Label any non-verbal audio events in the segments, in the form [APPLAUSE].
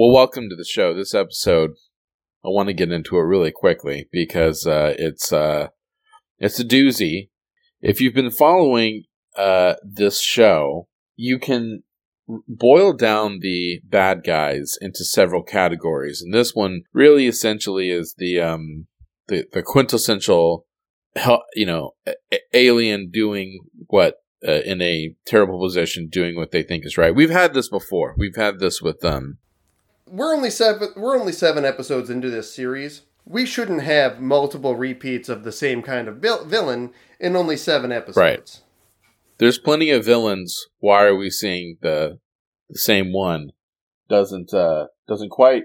Well, welcome to the show. This episode, I want to get into it really quickly because uh, it's uh, it's a doozy. If you've been following uh, this show, you can boil down the bad guys into several categories, and this one really essentially is the um the the quintessential, you know, alien doing what uh, in a terrible position, doing what they think is right. We've had this before. We've had this with um We're only seven. We're only seven episodes into this series. We shouldn't have multiple repeats of the same kind of vil- villain in only seven episodes. Right. there's plenty of villains. Why are we seeing the the same one? Doesn't uh doesn't quite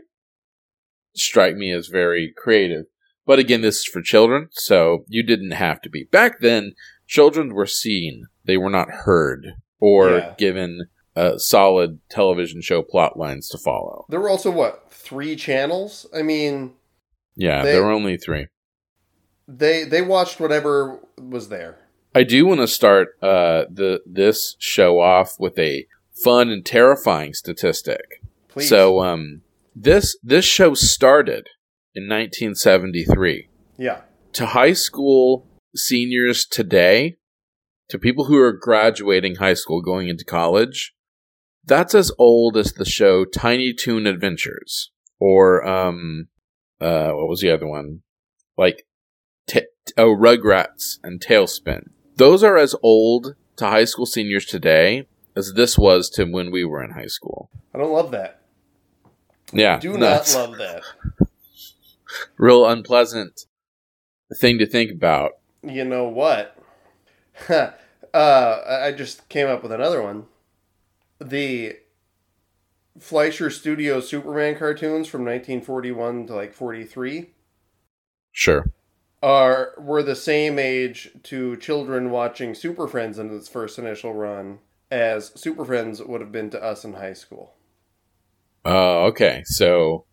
strike me as very creative. But again, this is for children, so you didn't have to be. Back then, children were seen; they were not heard or Yeah. given uh, solid television show plot lines to follow. There were also what three channels? I mean, Yeah, They- there were only three. they they watched whatever was there. I do want to start uh, the this show off with a fun and terrifying statistic. Please. So um this this show started in 1973. yeah, To high school seniors today, to people who are graduating high school going into college, that's as old as the show Tiny Toon Adventures or um uh what was the other one? Like t- oh Rugrats and TaleSpin. Those are as old to high school seniors today as this was to when we were in high school. I don't love that. Yeah. Do not love that. [LAUGHS] real unpleasant thing to think about. You know what? [LAUGHS] uh, I I just came up with another one. The Fleischer Studio Superman cartoons from 1941 to like 43 Sure. are were the same age to children watching Super Friends in its first initial run as Super Friends would have been to us in high school. Oh, okay. So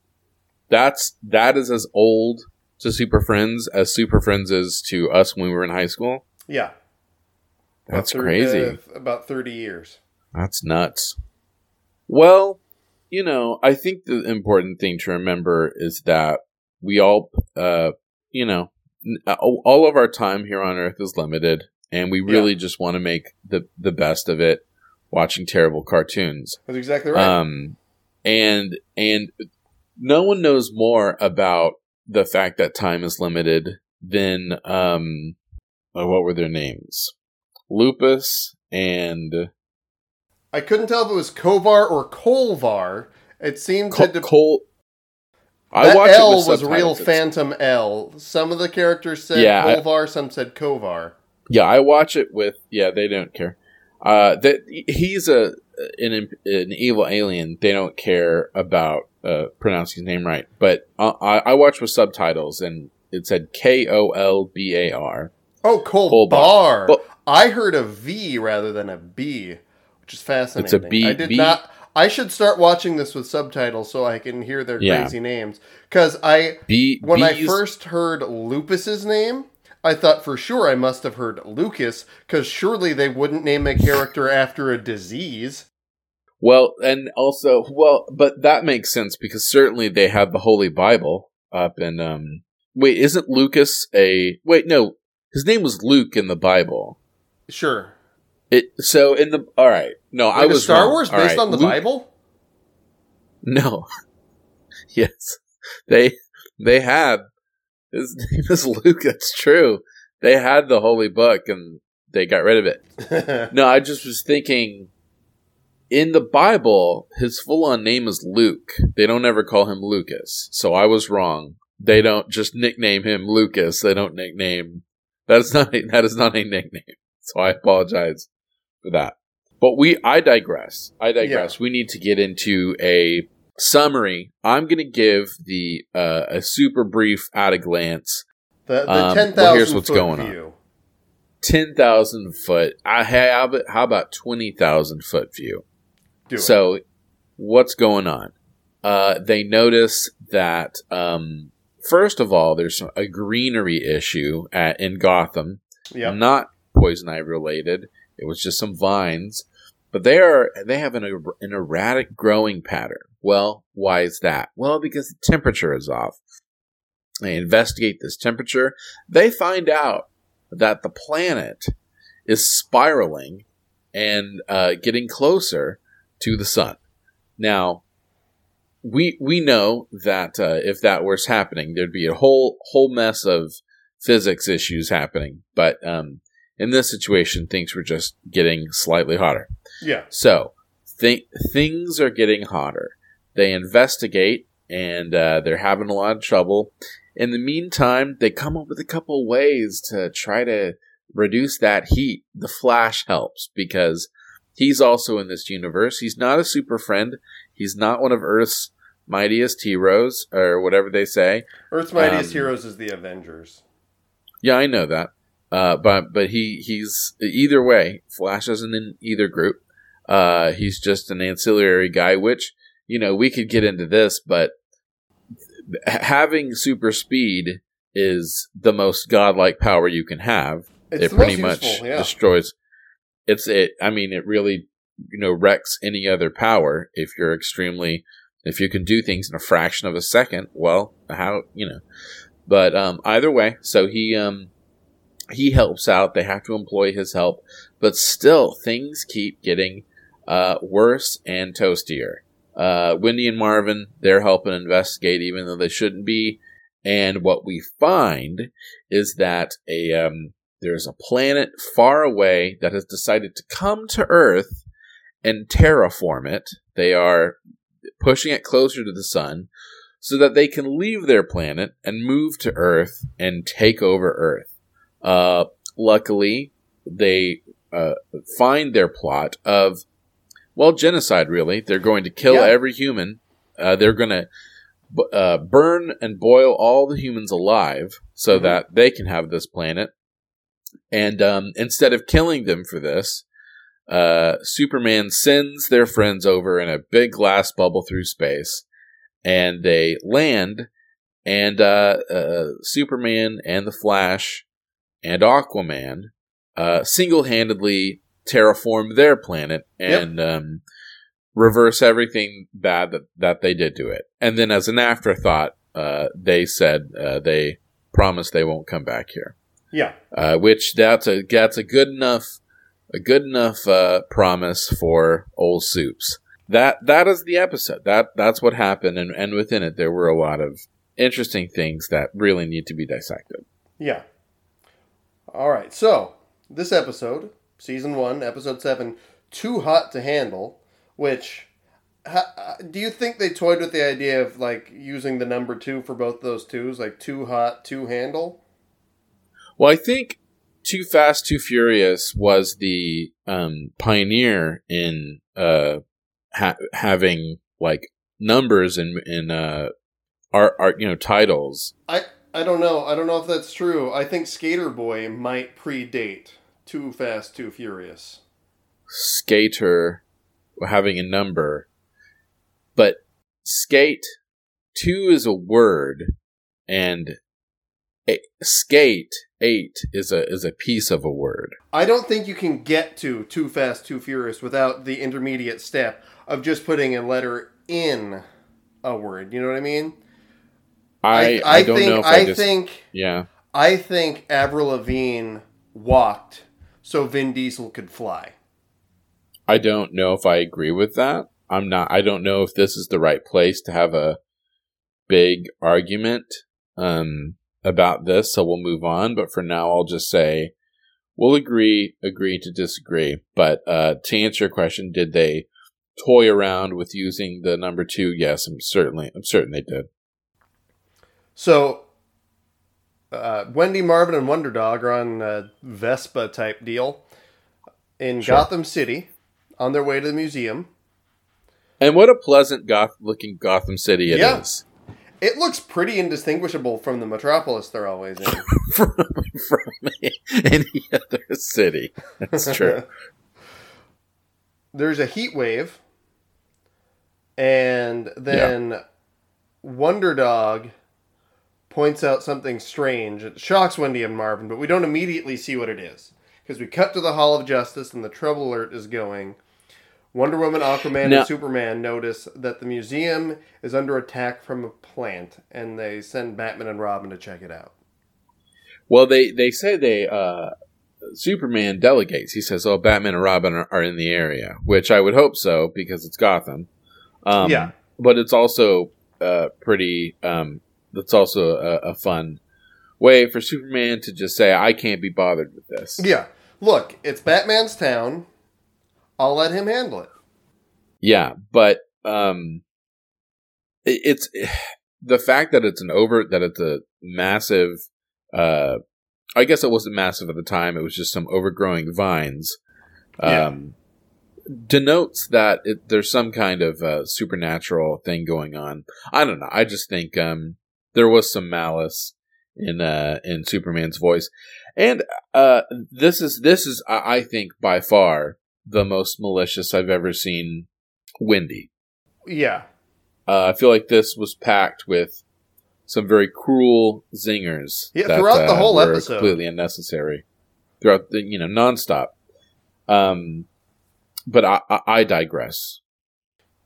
that's that is as old to Super Friends as Super Friends is to us when we were in high school. Yeah, That's About thir- crazy. uh, about 30 years. That's nuts. Well, you know, I think the important thing to remember is that we all, uh, you know, uh, all of our time here on Earth is limited, and we really just want to make the the best of it, watching terrible cartoons. That's exactly right. Um, and and no one knows more about the fact that time is limited than um, uh, what were their names? Lupus and I couldn't tell if it was Kovar or Kolvar. It seemed Col- to. Col- I that watched it L was real phantom L. Some of the characters said Yeah, I- Kolvar, some said Kovar. Yeah, I watch it with. Yeah, they don't care. Uh, that he's a an an evil alien. They don't care about uh, pronouncing his name right. But uh, I, I watched with subtitles, and it said K O L B A R. Oh, Kolbar. Kolbar. But- I heard a V rather than a B, which is fascinating. B- I did B- not. I should start watching this with subtitles so I can hear their Yeah. crazy names. Because I, B. when I first heard Lupus's name, I thought for sure I must have heard Lucas, because surely they wouldn't name a character after a disease. Well, and also, well, but that makes sense because certainly they have the Holy Bible up and um. Wait, isn't Lucas a wait? No, his name was Luke in the Bible. Sure. It so in the all right. No, I Like was Star wrong. Wars All based right, on the Luke- Bible. No. [LAUGHS] yes, they they had his [LAUGHS] name is Luke. That's true. They had the Holy Book and they got rid of it. [LAUGHS] No, I just was thinking. In the Bible, his full-on name is Luke. They don't ever call him Lucas, so I was wrong. They don't just nickname him Lucas. They don't nickname. That is not a, that is not a nickname. So I apologize for that. But we, I digress. I digress. We need to get into a summary. I'm going to give the uh, a super brief at a glance. The, the Um, ten thousand well, here's what's foot going on. view. Ten thousand foot. I have it. How about twenty thousand foot view? Do it. So, what's going on? Uh, they notice that um, first of all, there's a greenery issue at in Gotham. Yep. Not poison ivy related. It was just some vines, but they are they have an, an erratic growing pattern. Well, why is that? Well, because the temperature is off. They investigate this temperature. They find out that the planet is spiraling and uh, getting closer to the sun. Now, we we know that uh, if that was happening, there'd be a whole whole mess of physics issues happening. But um, in this situation, things were just getting slightly hotter. Yeah. So th- things are getting hotter. They investigate, and uh, they're having a lot of trouble. In the meantime, they come up with a couple ways to try to reduce that heat. The Flash helps because he's also in this universe. He's not a super friend. He's not one of Earth's mightiest heroes, or whatever they say. Earth's mightiest Um, heroes is the Avengers. Yeah, I know that. Uh, but but he he's either way. Flash isn't in either group. Uh, he's just an ancillary guy, which you know we could get into this, but having super speed is the most godlike power you can have. It's it pretty much useful, yeah. destroys. It's it. I mean, it really you know wrecks any other power if you're extremely if you can do things in a fraction of a second. Well, how you know. But um, either way, so he um, he helps out. They have to employ his help, but still things keep getting uh, worse and toastier. Uh, Wendy and Marvin, they're helping investigate, even though they shouldn't be. And what we find is that a um, there's a planet far away that has decided to come to Earth and terraform it. They are pushing it closer to the sun so that they can leave their planet and move to Earth and take over Earth. Uh, luckily, they uh, find their plot of, well, genocide, really. They're going to kill Yeah. every human. Uh, they're going to b- uh, burn and boil all the humans alive so Mhm. that they can have this planet. And um, instead of killing them for this, uh, Superman sends their friends over in a big glass bubble through space, and they land, and uh, uh, Superman and the Flash and Aquaman uh, single-handedly terraform their planet Yep. and um, reverse everything bad that, that they did to it. And then, as an afterthought, uh, they said uh, they promised they won't come back here Yeah. uh, which that's a that's a good enough a good enough uh, promise for old soups. That that is the episode. That that's what happened, and and within it there were a lot of interesting things that really need to be dissected. Yeah. All right. So, this episode, season one, episode seven, Too Hot to Handle, which. ha- do you think they toyed with the idea of like using the number two for both those twos, like too hot, too handle? Well, I think Too Fast, Too Furious was the um, pioneer in uh, ha- having like numbers in in uh, art, art you know titles. I I don't know. I don't know if that's true. I think Skater Boy might predate Too Fast, Too Furious. skater having a number, but skate two is a word, and a, skate eight is a is a piece of a word. I don't think you can get to Too Fast, Too Furious without the intermediate step of just putting a letter in a word. You know what I mean? I I, don't think know if I, I, just think yeah. I think Avril Lavigne walked so Vin Diesel could fly. I don't know if I agree with that. I'm not. I don't know if this is the right place to have a big argument um, about this. So we'll move on. But for now, I'll just say we'll agree, agree to disagree. But uh, to answer your question, did they toy around with using the number two? Yes, I'm certainly. I'm certain they did. So uh, Wendy Marvin and Wonder Dog are on a Vespa type deal in Sure. Gotham City on their way to the museum. And what a pleasant goth looking Gotham City it is Yeah. It looks pretty indistinguishable from the metropolis they're always in. [LAUGHS] from, from any other city. That's true. [LAUGHS] There's a heat wave, and then Wonder Dog points out something strange. It shocks Wendy and Marvin, but we don't immediately see what it is because we cut to the Hall of Justice and the trouble alert is going. Wonder Woman, Aquaman, Now- and Superman notice that the museum is under attack from a plant, and they send Batman and Robin to check it out. Well, they they say they uh, Superman delegates. He says, "Oh, Batman and Robin are, are in the area," which I would hope so because it's Gotham. Um, Yeah. but it's also uh, pretty. Um, it's also a, a fun way for Superman to just say, "I can't be bothered with this." Yeah, look, it's Batman's town. I'll let him handle it. Yeah, but um, it, it's [SIGHS] the fact that it's an overt that it's a massive. Uh, I guess it wasn't massive at the time. It was just some overgrowing vines. Yeah. Um, denotes that it, there's some kind of uh, supernatural thing going on. I don't know. I just think um, there was some malice in uh, in Superman's voice, and uh, this is this is I think by far the most malicious I've ever seen Wendy. Yeah, Uh, I feel like this was packed with some very cruel zingers. Yeah, throughout the whole episode. completely unnecessary. Throughout the you know nonstop. Um, but I, I, I digress.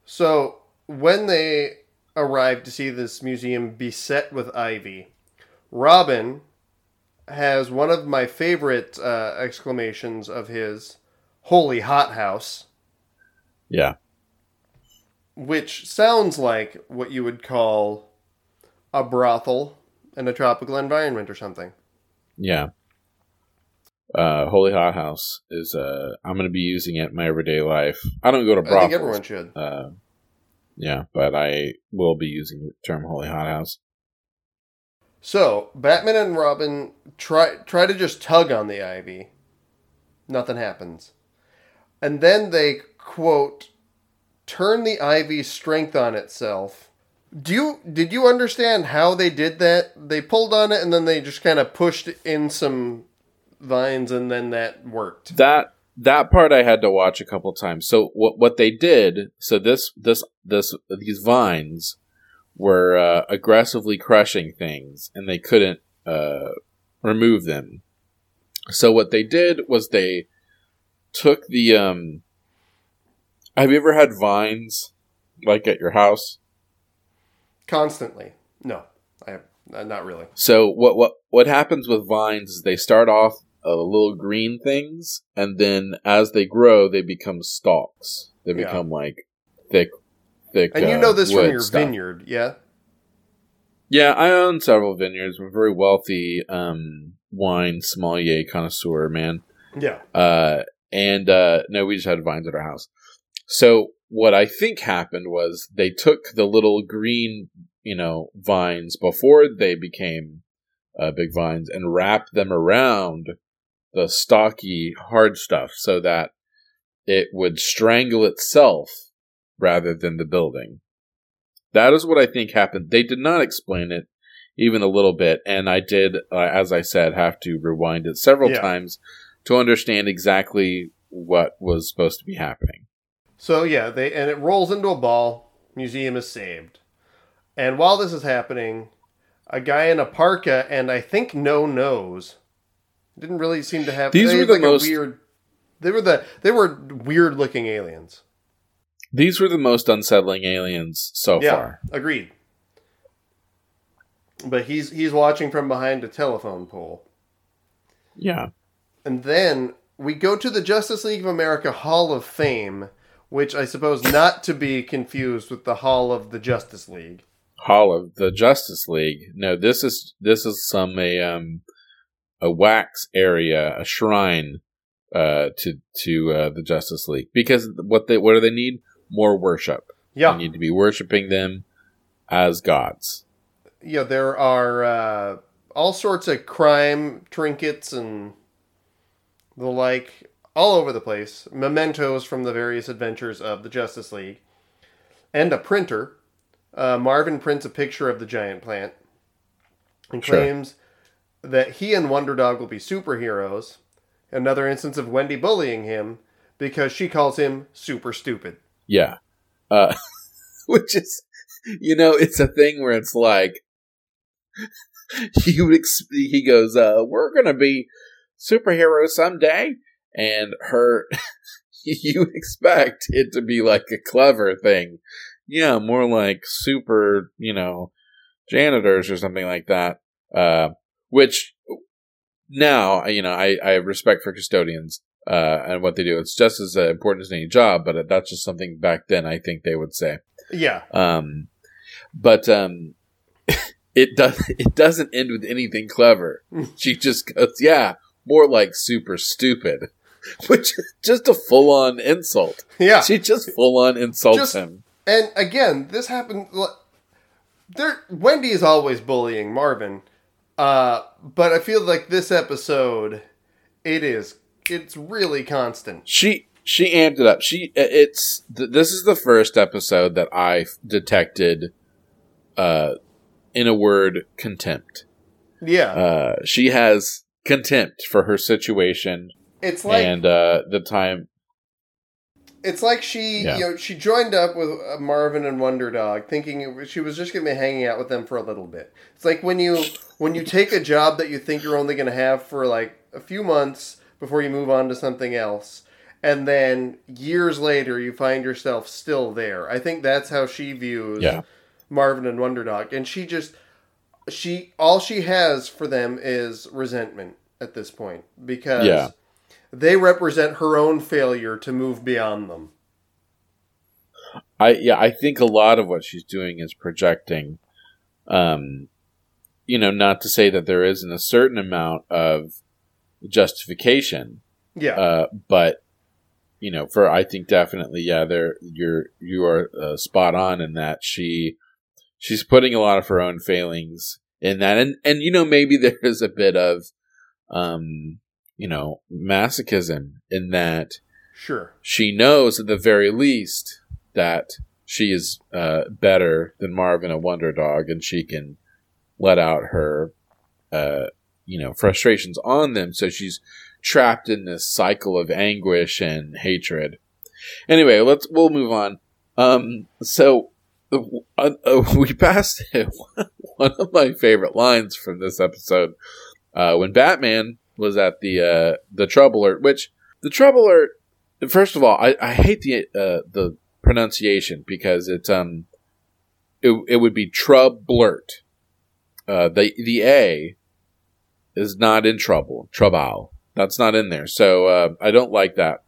So when they arrive to see this museum beset with ivy, Robin has one of my favorite uh, exclamations of his "Holy hothouse," Yeah, which sounds like what you would call a brothel in a tropical environment or something. yeah. Uh, Holy Hot House is uh, I'm going to be using it in my everyday life. I don't go to brothels. I think everyone should. Uh, yeah, but I will be using the term Holy Hot House. So Batman and Robin try try to just tug on the ivy. Nothing happens. And then they quote turn the ivy's strength on itself. Do you did you understand how they did that? They pulled on it and then they just kind of pushed in some vines and then that worked. that that part I had to watch a couple times. So what what they did? So this this this these vines were uh, aggressively crushing things, and they couldn't uh, remove them. So what they did was they took the um. Have you ever had vines like at your house? Constantly. No. I have not really. So what what what happens with vines is they start off uh, little green things, and then as they grow, they become stalks. They Yeah. become like thick, thick. And you uh, know this from your stuff. vineyard, yeah? Yeah, I own several vineyards. I'm a very wealthy um, wine sommelier connoisseur, man. Yeah. Uh, and uh, no, we just had vines at our house. So what I think happened was they took the little green, you know, vines before they became uh, big vines and wrapped them around the stocky hard stuff so that it would strangle itself rather than the building. That is what I think happened. They did not explain it even a little bit, and I did, uh, as I said, have to rewind it several Yeah. times to understand exactly what was supposed to be happening. So yeah, they and it rolls into a ball. Museum is saved. And while this is happening, a guy in a parka and I think no nose didn't really seem to have. These they were the like most- a weird. They were the they were weird looking aliens. These were the most unsettling aliens so yeah, far. agreed. But he's he's watching from behind a telephone pole. Yeah. And then we go to the Justice League of America Hall of Fame, which I suppose not to be confused with the Hall of the Justice League. Hall of the Justice League. No, this is this is some a um a wax area, a shrine uh to to uh, the Justice League because what they what do they need? More worship. Yeah. They need to be worshiping them as gods. yeah, there are uh, all sorts of crime trinkets and the like all over the place. Mementos from the various adventures of the Justice League, and a printer. Uh, Marvin prints a picture of the giant plant and Sure. That he and Wonder Dog will be superheroes. Another instance of Wendy bullying him because she calls him super stupid. Yeah. Uh [LAUGHS] which is you know, it's a thing where it's like [LAUGHS] he would ex- he goes, uh, we're gonna be superheroes someday and her [LAUGHS] you expect it to be like a clever thing. Yeah, more like super, you know, janitors or something like that. Uh, which now, you know, I, I have respect for custodians uh, and what they do. It's just as important as any job, but that's just something back then I think they would say. Yeah. Um, but um, [LAUGHS] it does it doesn't end with anything clever. [LAUGHS] she just goes, yeah, more like super stupid, [LAUGHS] which is just a full on insult. Yeah. She just full on insults Just- him. And again, this happened. There, Wendy is always bullying Marvin, uh, but I feel like this episode, it is it's really constant. She she amped it up. She it's th- this is the first episode that I f- detected, uh, in a word, contempt. Yeah, Uh, she has contempt for her situation it's like and uh, the time. It's like she Yeah. you know she joined up with uh, Marvin and Wonder Dog, thinking was, she was just gonna be hanging out with them for a little bit. It's like when you when you take a job that you think you're only gonna have for like a few months before you move on to something else. And then years later, you find yourself still there. I think that's how she views Yeah. Marvin and Wonder Dog, and she just she all she has for them is resentment at this point because Yeah. They represent her own failure to move beyond them. I yeah, I think a lot of what she's doing is projecting. Um, you know, not to say that there isn't a certain amount of justification, Yeah, uh, but you know, for I think definitely, yeah, there you're you are uh, spot on in that she she's putting a lot of her own failings in that, and and you know maybe [LAUGHS] there is a bit of um you know masochism in that sure. she knows at the very least that she is uh, better than Marvin a Wonder Dog, and she can let out her, uh, you know, frustrations on them. So she's trapped in this cycle of anguish and hatred. Anyway, let's we'll move on. Um, so uh, uh, [LAUGHS] we passed [LAUGHS] one of my favorite lines from this episode uh, when Batman was at the uh, the Trouble Alert, which the Trouble Alert First of all, I, I hate the uh, the pronunciation because it's um it, it would be troublert. Uh, the the A is not in trouble. Trouble. That's not in there. So uh, I don't like that.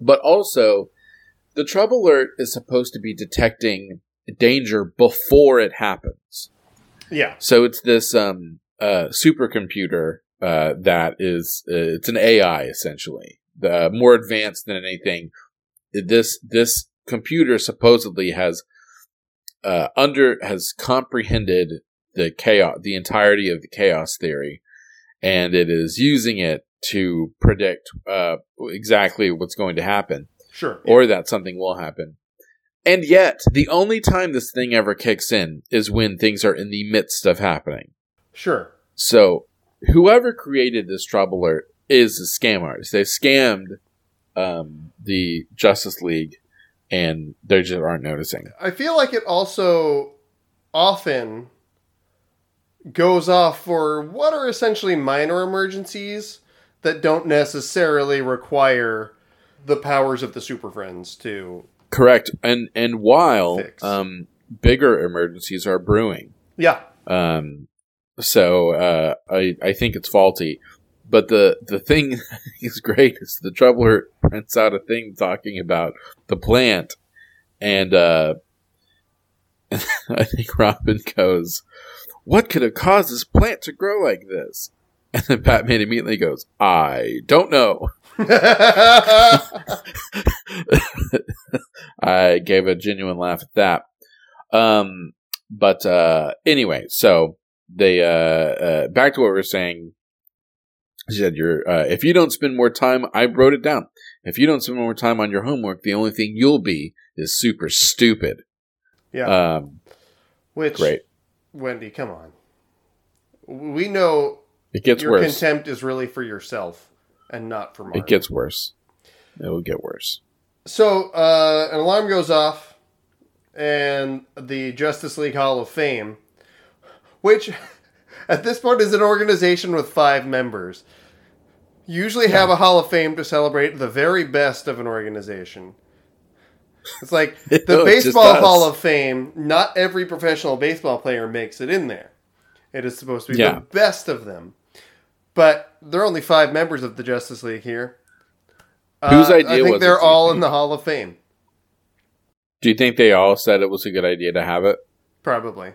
But also, the trouble alert is supposed to be detecting danger before it happens. Yeah, So it's this um uh supercomputer uh that is uh, it's an AI essentially. The more advanced than anything. This this computer supposedly has uh under has comprehended the chaos the entirety of the chaos theory and it is using it to predict uh exactly what's going to happen sure. or that something will happen. And yet, the only time this thing ever kicks in is when things are in the midst of happening. sure. So, whoever created this trouble alert is a scam artist. They scammed um, the Justice League, and they just aren't noticing. I feel like it also often goes off for what are essentially minor emergencies that don't necessarily require the powers of the Super Friends to. Correct. And and while um, bigger emergencies are brewing, Yeah, Um, so uh, I I think it's faulty. But the the thing [LAUGHS] is great is the troubler [LAUGHS] prints out a thing talking about the plant, and uh, [LAUGHS] I think Robin goes, "What could have caused this plant to grow like this?" And then Batman immediately goes, "I don't know." I gave a genuine laugh at that. Um, but uh, anyway, so they uh, uh, back to what we are saying. She said, "You're uh, if you don't spend more time." I wrote it down. If you don't spend more time on your homework, the only thing you'll be is super stupid. yeah. Um, Which, great. Wendy, come on. We know It gets your worse. contempt is really for yourself and not for Mark. It gets worse. It will get worse. So uh, an alarm goes off, and the Justice League Hall of Fame, which [LAUGHS] at this point is an organization with five members, usually have a Hall of Fame to celebrate the very best of an organization. It's like [LAUGHS] the No, Baseball. Hall of Fame, not every professional baseball player makes it in there. It is supposed to be Yeah. the best of them. But there are only five members of the Justice League here. Whose Uh, idea I think they're all in the Hall of Fame. Do you think they all said it was a good idea to have it? Probably.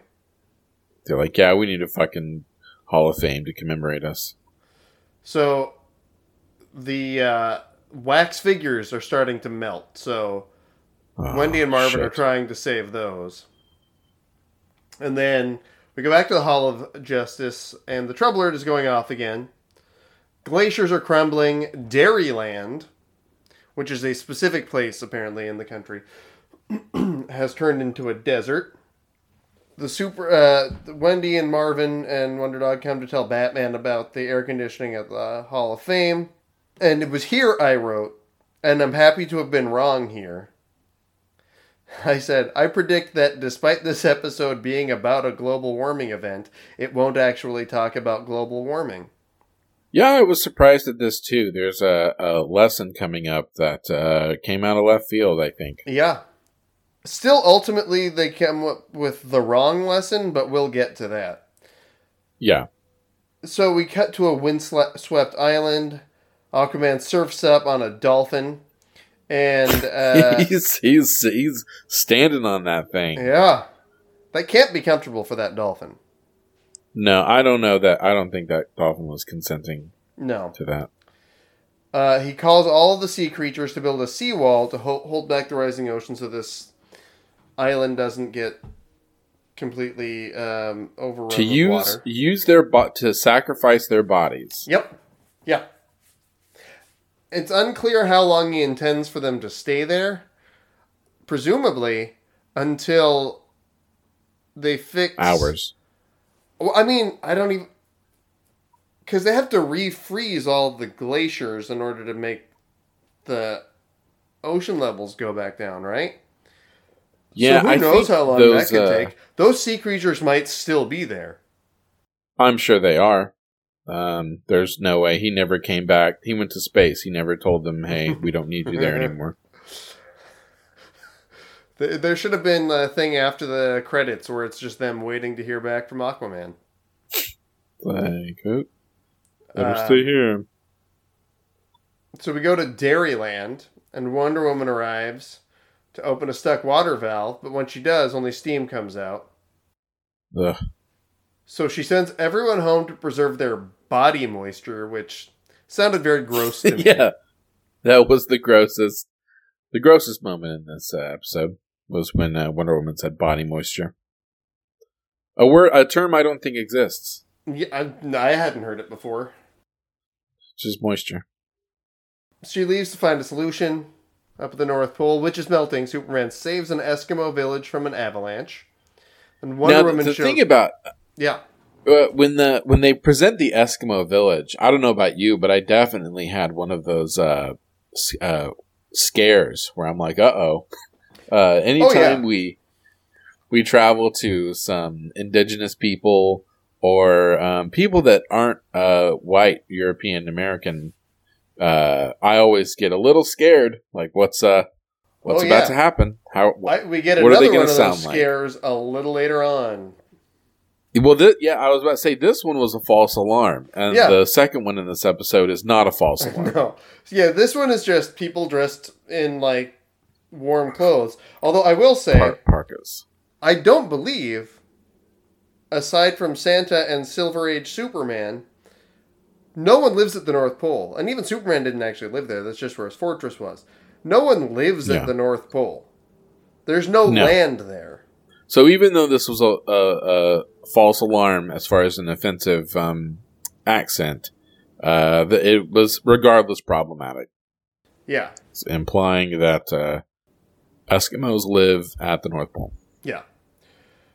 They're like, yeah, we need a fucking Hall of Fame to commemorate us. So the uh, wax figures are starting to melt. So Oh, Wendy and Marvin are trying to save those. And then we go back to the Hall of Justice, and the Trouble Alert is going off again. Glaciers are crumbling. Dairyland, which is a specific place apparently in the country, [CLEARS THROAT] has turned into a desert. The super uh, Wendy and Marvin and Wonder Dog come to tell Batman about the air conditioning at the Hall of Fame, and it was here I wrote, and I'm happy to have been wrong here. [LAUGHS] I said, I predict that despite this episode being about a global warming event, it won't actually talk about global warming. Yeah, I was surprised at this too. There's a, a lesson coming up that uh, came out of left field, I think. Yeah. Still, ultimately, they come up with the wrong lesson, but we'll get to that. Yeah. So we cut to a windswept island. Aquaman surfs up on a dolphin. And, [LAUGHS] uh, he's he's he's standing on that thing. yeah. That can't be comfortable for that dolphin. No, I don't know that. I don't think that dolphin was consenting No. to that. Uh, he calls all of the sea creatures to build a seawall to ho- hold back the rising ocean so this island doesn't get completely um, overrun To use water. use their bo- to sacrifice their bodies. Yep. Yeah. It's unclear how long he intends for them to stay there. Presumably until they fix Hours. Well, I mean, I don't even because they have to refreeze all the glaciers in order to make the ocean levels go back down, right? Yeah, so who I knows how long those, that could uh, take? Those sea creatures might still be there. I'm sure they are. Um, there's no way he never came back. He went to space. He never told them, "Hey, we don't need you there [LAUGHS] anymore." There should have been a thing after the credits where it's just them waiting to hear back from Aquaman. Like, oh, better Uh, stay here. So we go to Dairyland, and Wonder Woman arrives to open a stuck water valve, but when she does, only steam comes out. Ugh. So she sends everyone home to preserve their body moisture, which sounded very gross to [LAUGHS] me. yeah, that was the grossest, the grossest moment in this uh, episode was when uh, Wonder Woman said "body moisture." A word, a term I don't think exists. Yeah, I, I hadn't heard it before. Just moisture. She leaves to find a solution up at the North Pole, which is melting. Superman saves an Eskimo village from an avalanche. And Wonder now, Woman the shows. thing about yeah. uh, when the when they present the Eskimo village, I don't know about you, but I definitely had one of those uh, uh, scares where I'm like, "Uh oh." Uh, anytime we we travel to some indigenous people or um, people that aren't uh, white European American, uh, I always get a little scared. Like, what's uh, what's Oh, about to happen? How? I, we get What are they another gonna one of sound those like? scares a little later on. Well, yeah, I was about to say this one was a false alarm, and Yeah. the second one in this episode is not a false [LAUGHS] alarm. no. Yeah, this one is just people dressed in like warm clothes. Although I will say, Par- parkas. I don't believe, aside from Santa and Silver Age Superman, no one lives at the North Pole. And even Superman didn't actually live there. That's just where his fortress was. No one lives Yeah. at the North Pole. There's no, No. land there. So even though this was a, a, a false alarm as far as an offensive um, accent, uh, the, it was regardless problematic, Yeah. It's implying that uh, Eskimos live at the North Pole. Yeah.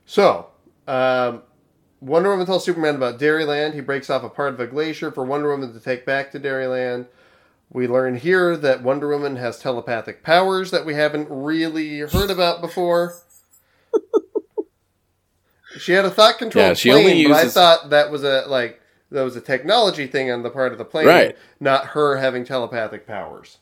So, um, Wonder Woman tells Superman about Dairyland. He breaks off a part of a glacier for Wonder Woman to take back to Dairyland. We learn here that Wonder Woman has telepathic powers that we haven't really heard about before. she had a thought control Yeah, she plane, only but I thought that was a like that was a technology thing on the part of the plane, Right. not her having telepathic powers.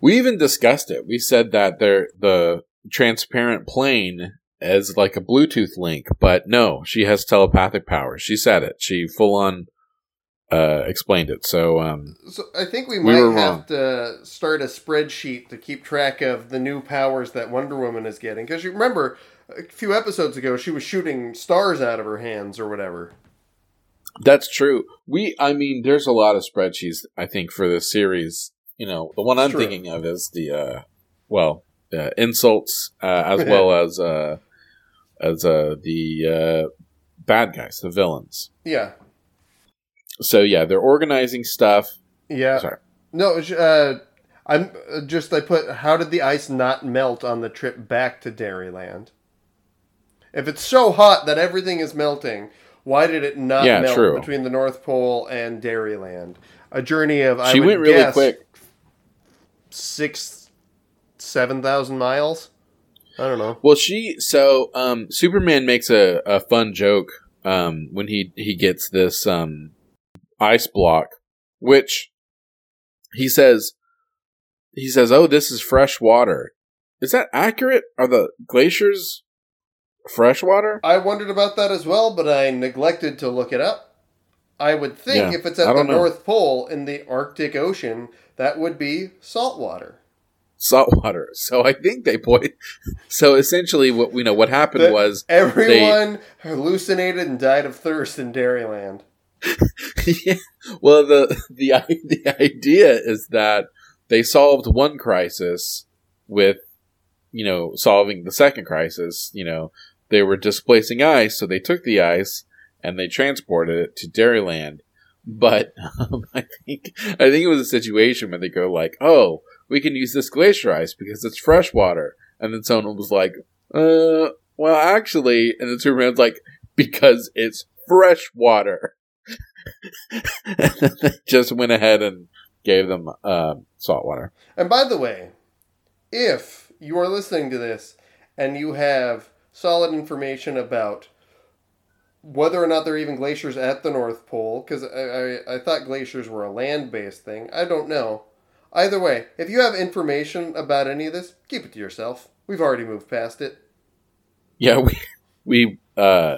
We even discussed it. We said that there the transparent plane is like a Bluetooth link, but no, she has telepathic powers. She said it. She full on uh, explained it. So um, So I think we We might have wrong. to start a spreadsheet to keep track of the new powers that Wonder Woman is getting. Because you remember a few episodes ago, she was shooting stars out of her hands or whatever. that's true. We, I mean, there's a lot of spreadsheets. I think for this series. You know, the one I'm True. thinking of is the uh, well, uh, insults uh, as [LAUGHS] well as uh, as uh, the uh, bad guys, the villains. Yeah. So yeah, they're organizing stuff. Yeah. Sorry. No, uh, I'm uh, just, I put, how did the ice not melt on the trip back to Dairyland? If it's so hot that everything is melting, why did it not Yeah, melt true. between the North Pole and Dairyland? A journey of, I she went really guess, quick. six, seven thousand miles. I don't know. Well, she so um, Superman makes a, a fun joke um, when he he gets this um, ice block, which he says he says, "Oh, this is fresh water." Is that accurate? Are the glaciers fresh water? I wondered about that as well, but I neglected to look it up. I would think Yeah, if it's at the know. North Pole in the Arctic Ocean, that would be salt water. Salt water. [LAUGHS] So I think they point. [LAUGHS] So essentially, what we know what happened The- was Everyone hallucinated and died of thirst in Dairyland. [LAUGHS] yeah. Well, the the the idea is that they solved one crisis with, you know, solving the second crisis. You know, they were displacing ice, so they took the ice and they transported it to Dairyland. But um, I think I think it was a situation where they go like, "Oh, we can use this glacier ice because it's fresh water," and then someone was like, "Uh, well, actually," and then Superman's like, "Because it's fresh water." and then they just went ahead and gave them uh, salt water. And by the way, if you are listening to this and you have solid information about whether or not there are even glaciers at the North Pole, because I, I, I thought glaciers were a land based thing. I don't know. Either way, if you have information about any of this, keep it to yourself. We've already moved past it. Yeah, we we uh,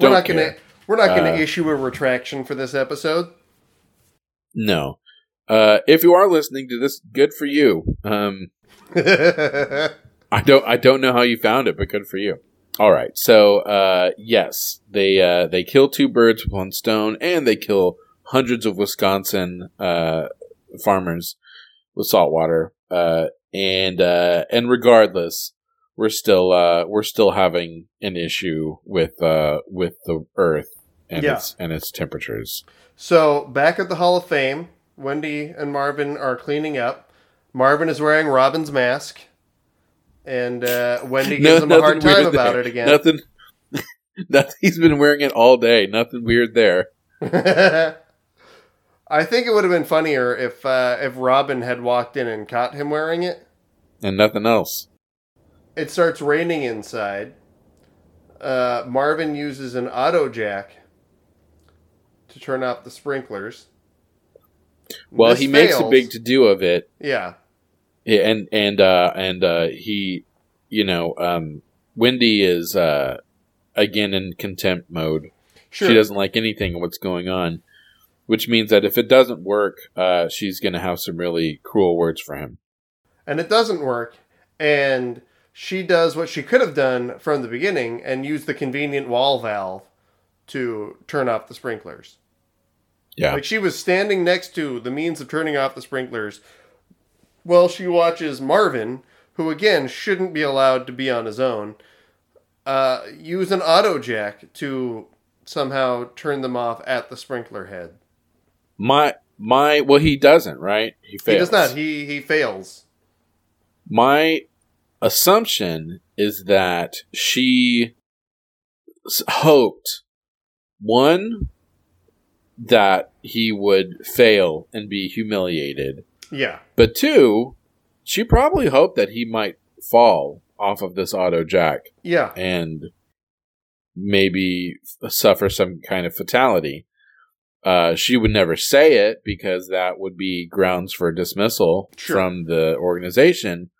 We're not gonna we're not gonna Uh, issue a retraction for this episode. No. Uh, if you are listening to this, good for you. Um, [LAUGHS] I don't I don't know how you found it, but good for you. All right. So uh, yes, they uh, they kill two birds with one stone, and they kill hundreds of Wisconsin uh, farmers with salt water. Uh, and uh, and regardless, we're still uh, we're still having an issue with uh, with the Earth and Yeah. its and its temperatures. So back at the Hall of Fame, Wendy and Marvin are cleaning up. Marvin is wearing Robin's mask, and uh, Wendy [LAUGHS] gives him a hard time about there. it again. Nothing. [LAUGHS] nothing. He's been wearing it all day. Nothing weird there. [LAUGHS] I think it would have been funnier if uh, if Robin had walked in and caught him wearing it. And nothing else. It starts raining inside. Uh, Marvin uses an auto jack to turn off the sprinklers. Well, This he makes a big to do of it, yeah. Yeah, and and uh, and uh, he, you know, um, Wendy is uh, again in contempt mode. Sure. She doesn't like anything what's going on, which means that if it doesn't work, uh, she's going to have some really cruel words for him. and it doesn't work and she does what she could have done from the beginning and use the convenient wall valve to turn off the sprinklers. Yeah, like she was standing next to the means of turning off the sprinklers while she watches marvin who again shouldn't be allowed to be on his own uh, use an auto jack to somehow turn them off at the sprinkler head my my well, he doesn't right. He fails. he does not. He he fails. My assumption is that she hoped one that he would fail and be humiliated. Yeah. But two she probably hoped that he might fall off of this auto jack yeah. and maybe suffer some kind of fatality Uh, she would never say it because that would be grounds for dismissal Sure. from the organization.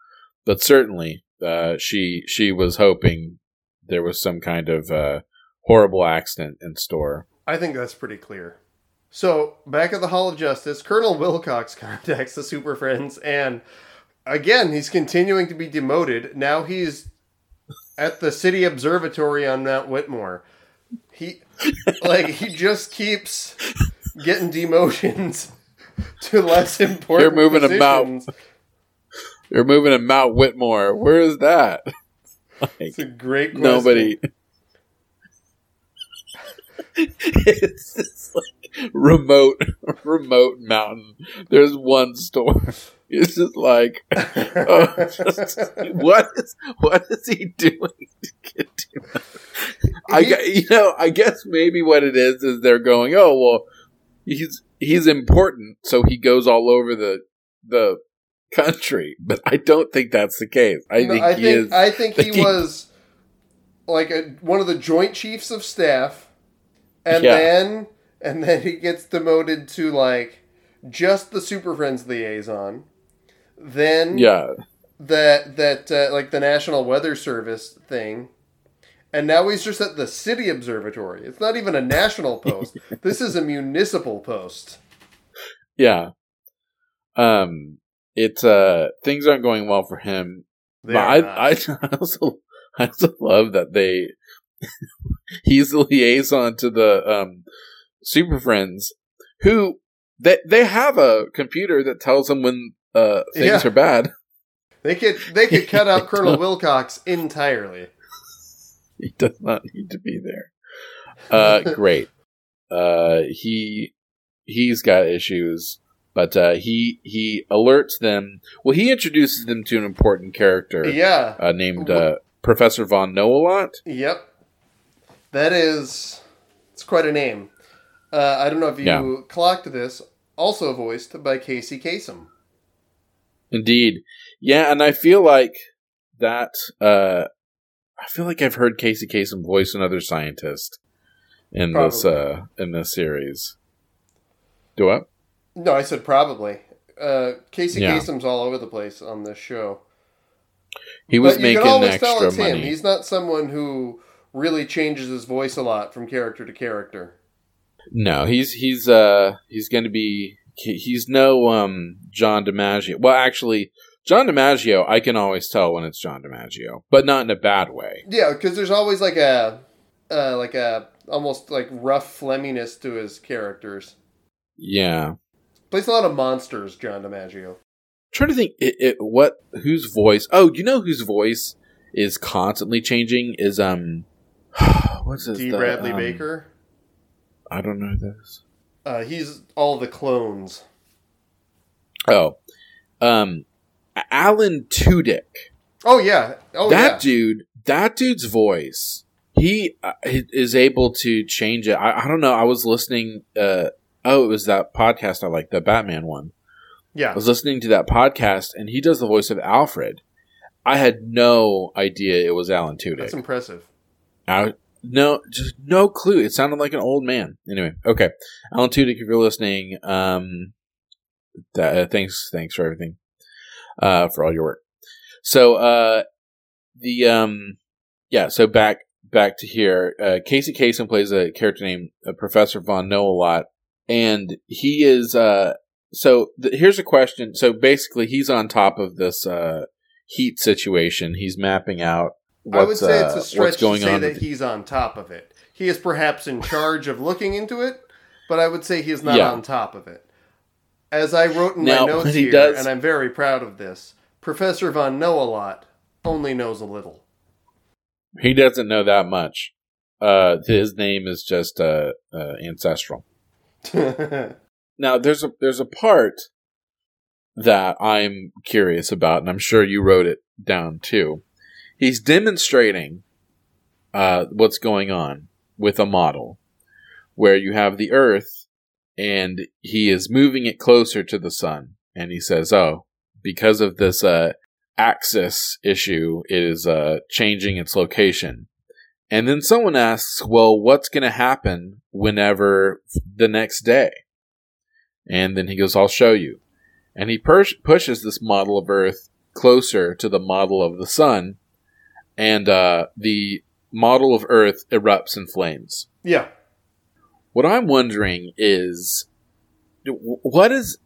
But certainly, uh, she she was hoping there was some kind of uh, horrible accident in store. I think that's pretty clear. So, back at the Hall of Justice, Colonel Wilcox [LAUGHS] contacts the Super Friends, and again, he's continuing to be demoted. Now he's at the City Observatory on Mount Whitmore. He, like, he just keeps getting demotions to less important You're moving about. positions. They're moving to Mount Whitmore. Where is that? [LAUGHS] like, It's a great question. nobody. it's this like [LAUGHS] remote, remote mountain. There's one store. It's just like, just- [LAUGHS] uh, [LAUGHS] what is what is he doing to get to? I you know I guess maybe what it is is they're going oh well he's he's important so he goes all over the the country but I don't think that's the case I No, think I he think is I think he he- was like a, one of the Joint Chiefs of Staff, and Yeah. then and then he gets demoted to like just the Super Friends liaison. Then yeah that that uh, like the National Weather Service thing, and now he's just at the City Observatory. It's not even a national [LAUGHS] post. this is a municipal post. yeah um it's uh things aren't going well for him They but I, not. I [LAUGHS] I also I also love that they [LAUGHS] he's the liaison to the um Super Friends who they they have a computer that tells them when uh things Yeah. are bad. [LAUGHS] they could they could cut out [LAUGHS] Colonel Wilcox entirely. He does not need to be there. Uh [LAUGHS] great. Uh he he's got issues but uh he he alerts them well he introduces them to an important character Yeah. uh, named uh, Professor Von Know-a-Lot. Yep. That is it's quite a name. Uh, I don't know if you Yeah. clocked this. Also voiced by Casey Kasem. Indeed. Yeah, and I feel like that uh I feel like I've heard Casey Kasem voice another scientist in this uh in this series. Do I? No, I said probably. Uh, Casey Yeah. Kasem's all over the place on this show. He was but you making can always tell extra it's him. money. He's not someone who really changes his voice a lot from character to character. No, he's he's uh he's going to be he's no um John DiMaggio. Well, actually, John DiMaggio, I can always tell when it's John DiMaggio, but not in a bad way. Yeah, because there's always like a, uh, like a almost like rough Fleminess to his characters. Yeah. Plays a lot of monsters, John DiMaggio. trying to think it, it, what whose voice oh you know whose voice is constantly changing is um [SIGHS] what's his Dee Bradley um, Baker. i don't know this Uh, he's all the clones. oh um alan tudyk Oh yeah. Oh that yeah. dude that dude's voice he uh, is able to change it I, I don't know i was listening uh oh it was that podcast i like the batman one Yeah, I was listening to that podcast, and he does the voice of Alfred. I had no idea it was Alan Tudyk. That's impressive. I, no, just no clue. It sounded like an old man. Anyway, okay, Alan Tudyk, if you're listening, um, uh, thanks, thanks for everything, uh, for all your work. So, uh, the um, yeah. So back back to here. Uh, Casey Kasem plays a character named uh, Professor Von Know a lot, and he is uh. So th- here's a question. So basically, he's on top of this uh heat situation. He's mapping out. I would say it's uh, a stretch what's going to say that he's on top of it. He is perhaps in charge of looking into it, but I would say he is not Yeah. on top of it. As I wrote in Now, my [LAUGHS] notes he here, does- and I'm very proud of this, Professor Von Know a lot only knows a little. He doesn't know that much. Uh, his name is just uh, uh, ancestral. [LAUGHS] Now, there's a there's a part that I'm curious about, and I'm sure you wrote it down too. He's demonstrating uh, what's going on with a model where you have the Earth, and he is moving it closer to the sun, and he says, "Oh, because of this uh, axis issue, it is uh, changing its location." And then someone asks, well, what's going to happen whenever the next day? And then he goes, I'll show you. And he push- pushes this model of Earth closer to the model of the sun. And uh, the model of Earth erupts in flames. Yeah. What I'm wondering is, what is,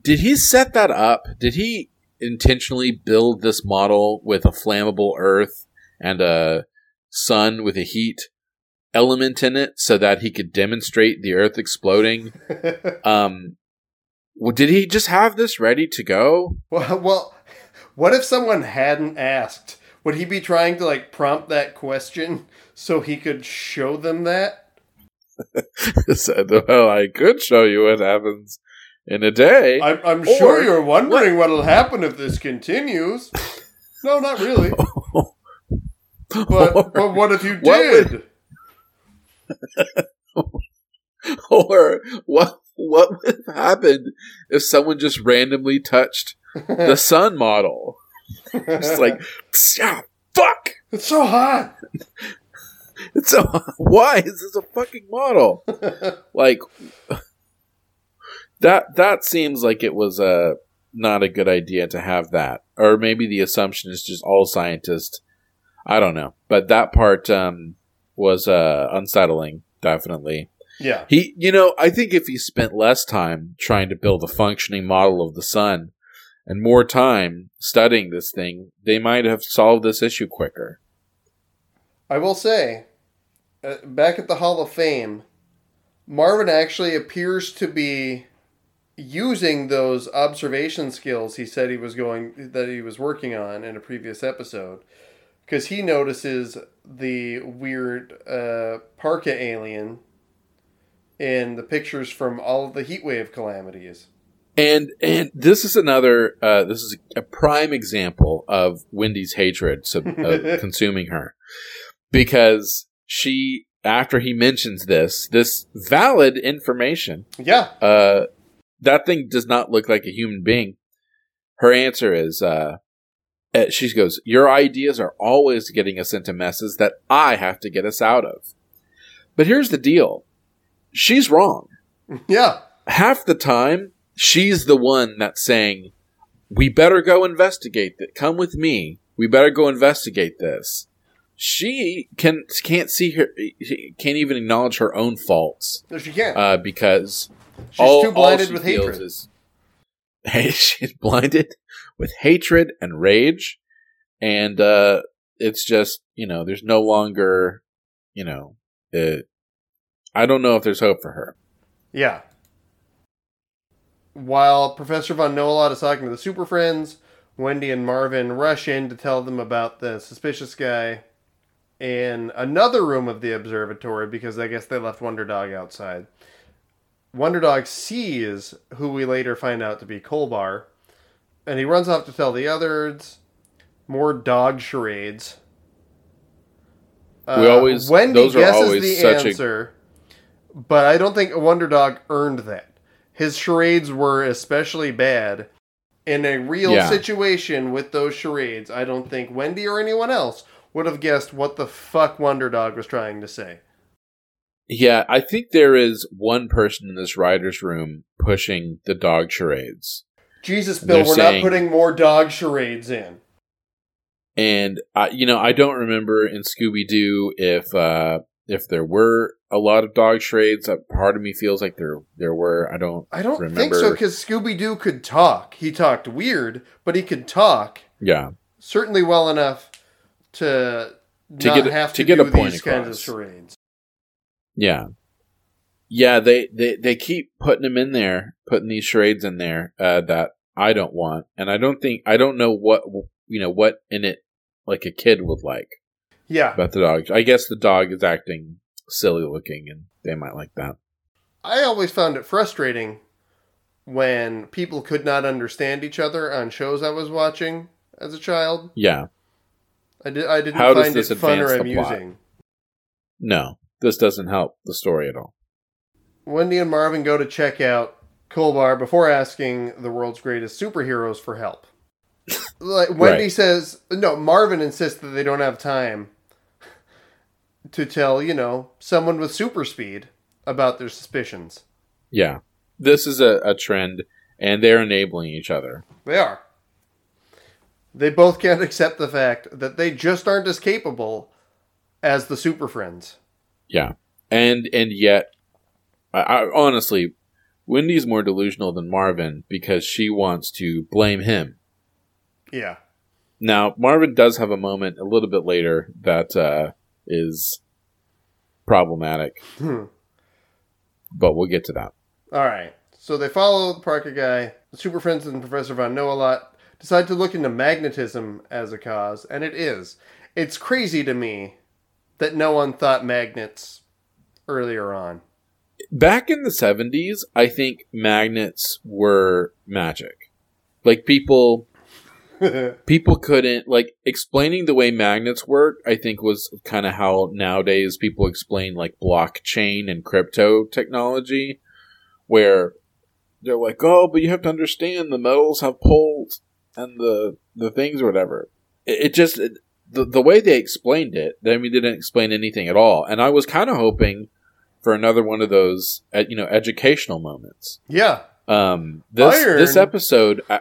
did he set that up? Did he intentionally build this model with a flammable Earth and a sun with a heat element in it so that he could demonstrate the Earth exploding? [LAUGHS] um, well, did he just have this ready to go? well, well, what if someone hadn't asked? Would he be trying to like prompt that question so he could show them that? [LAUGHS] Said, well, I could show you what happens in a day. I'm, I'm sure you're wondering what'll happen if this continues. No, not really. [LAUGHS] But Or- but what if you what would- did? [LAUGHS] or what what would have happened if someone just randomly touched the sun model? It's like, yeah, fuck. it's so hot. [LAUGHS] It's so why is this a fucking model? [LAUGHS] Like that that seems like it was a not a good idea to have that. Or maybe the assumption is just all scientists. I don't know. But that part um was uh unsettling, definitely. Yeah. He, you know, I think if he spent less time trying to build a functioning model of the sun and more time studying this thing, they might have solved this issue quicker. I will say, uh, back at the Hall of Fame, Marvin actually appears to be using those observation skills he said he was going that he was working on in a previous episode because he notices the weird uh, parka alien in the pictures from all of the heat wave calamities. And and this is another uh, this is a prime example of Wendy's hatred so, uh, [LAUGHS] consuming her because she after he mentions this this valid information Yeah, uh, that thing does not look like a human being. Her answer is, uh, uh, she goes, Your ideas are always getting us into messes that I have to get us out of. But here's the deal she's wrong. [LAUGHS] yeah, Half the time, she's the one that's saying, We better go investigate that. Come with me. We better go investigate this. She can can't see her, she can't even acknowledge her own faults no, she can't. uh, because She's all- too blinded with hatred. is- [LAUGHS] Hey, she's blinded with hatred and rage, and uh, it's just you know, there's no longer, you know, uh, I don't know if there's hope for her. Yeah. While Professor Von Know-a-Lot is talking to the Super Friends, Wendy and Marvin rush in to tell them about the suspicious guy in another room of the observatory because I guess they left Wonder Dog outside. Wonder Dog sees who we later find out to be Kolbar, and he runs off to tell the others more dog charades. Uh, We always- Wendy those are guesses always the such a- answer, but I don't think Wonder Dog earned that. His charades were especially bad. In a real Yeah. situation with those charades, I don't think Wendy or anyone else would have guessed what the fuck Wonder Dog was trying to say. Yeah, I think there is one person in this writer's room pushing the dog charades. Jesus, Bill, They're we're saying- not putting more dog charades in. And I, you know, I don't remember in Scooby Doo if uh, if there were a lot of dog charades. Uh, part of me feels like there there were. I don't. I don't think Remember- so because Scooby Doo could talk. He talked weird, but he could talk Yeah, certainly well enough to, To not get- have to to, get do a point these kinds of charades. yeah, yeah. They they they keep putting them in there, putting these charades in there uh, that I don't want, and I don't think I don't know what you know what in it like a kid would like Yeah, about the dog. I guess the dog is acting silly looking, and they might like that. I always found it frustrating when people could not understand each other on shows I was watching as a child. Yeah, I did. I didn't How does find this it fun or advance the plot? amusing. no, this doesn't help the story at all. Wendy and Marvin go to check out Kolbar before asking the world's greatest superheroes for help. [LAUGHS] like Wendy Right. says, no, Marvin insists that they don't have time to tell, you know, someone with super speed about their suspicions. Yeah. This is a, a trend, and they're enabling each other. They are. They both can't accept the fact that they just aren't as capable as the Super Friends. Yeah. And and yet, I, I, honestly, Wendy's more delusional than Marvin because she wants to blame him. Yeah. Now, Marvin does have a moment a little bit later that uh, is problematic, Hmm. but we'll get to that. All right. So they follow the Parker guy. The Super Friends and Professor Von Know a lot decide to look into magnetism as a cause, and it is. It's crazy to me that no one thought magnets earlier on. Back in the 70s, I think magnets were magic. Like people [LAUGHS] people couldn't like explaining the way magnets work i think was kind of how nowadays people explain like blockchain and crypto technology where they're like oh but you have to understand the metals have poles and the the things or whatever it, it just it, the, the way they explained it i mean they didn't explain anything at all and i was kind of hoping for another one of those you know educational moments yeah. um this Iron. this episode I,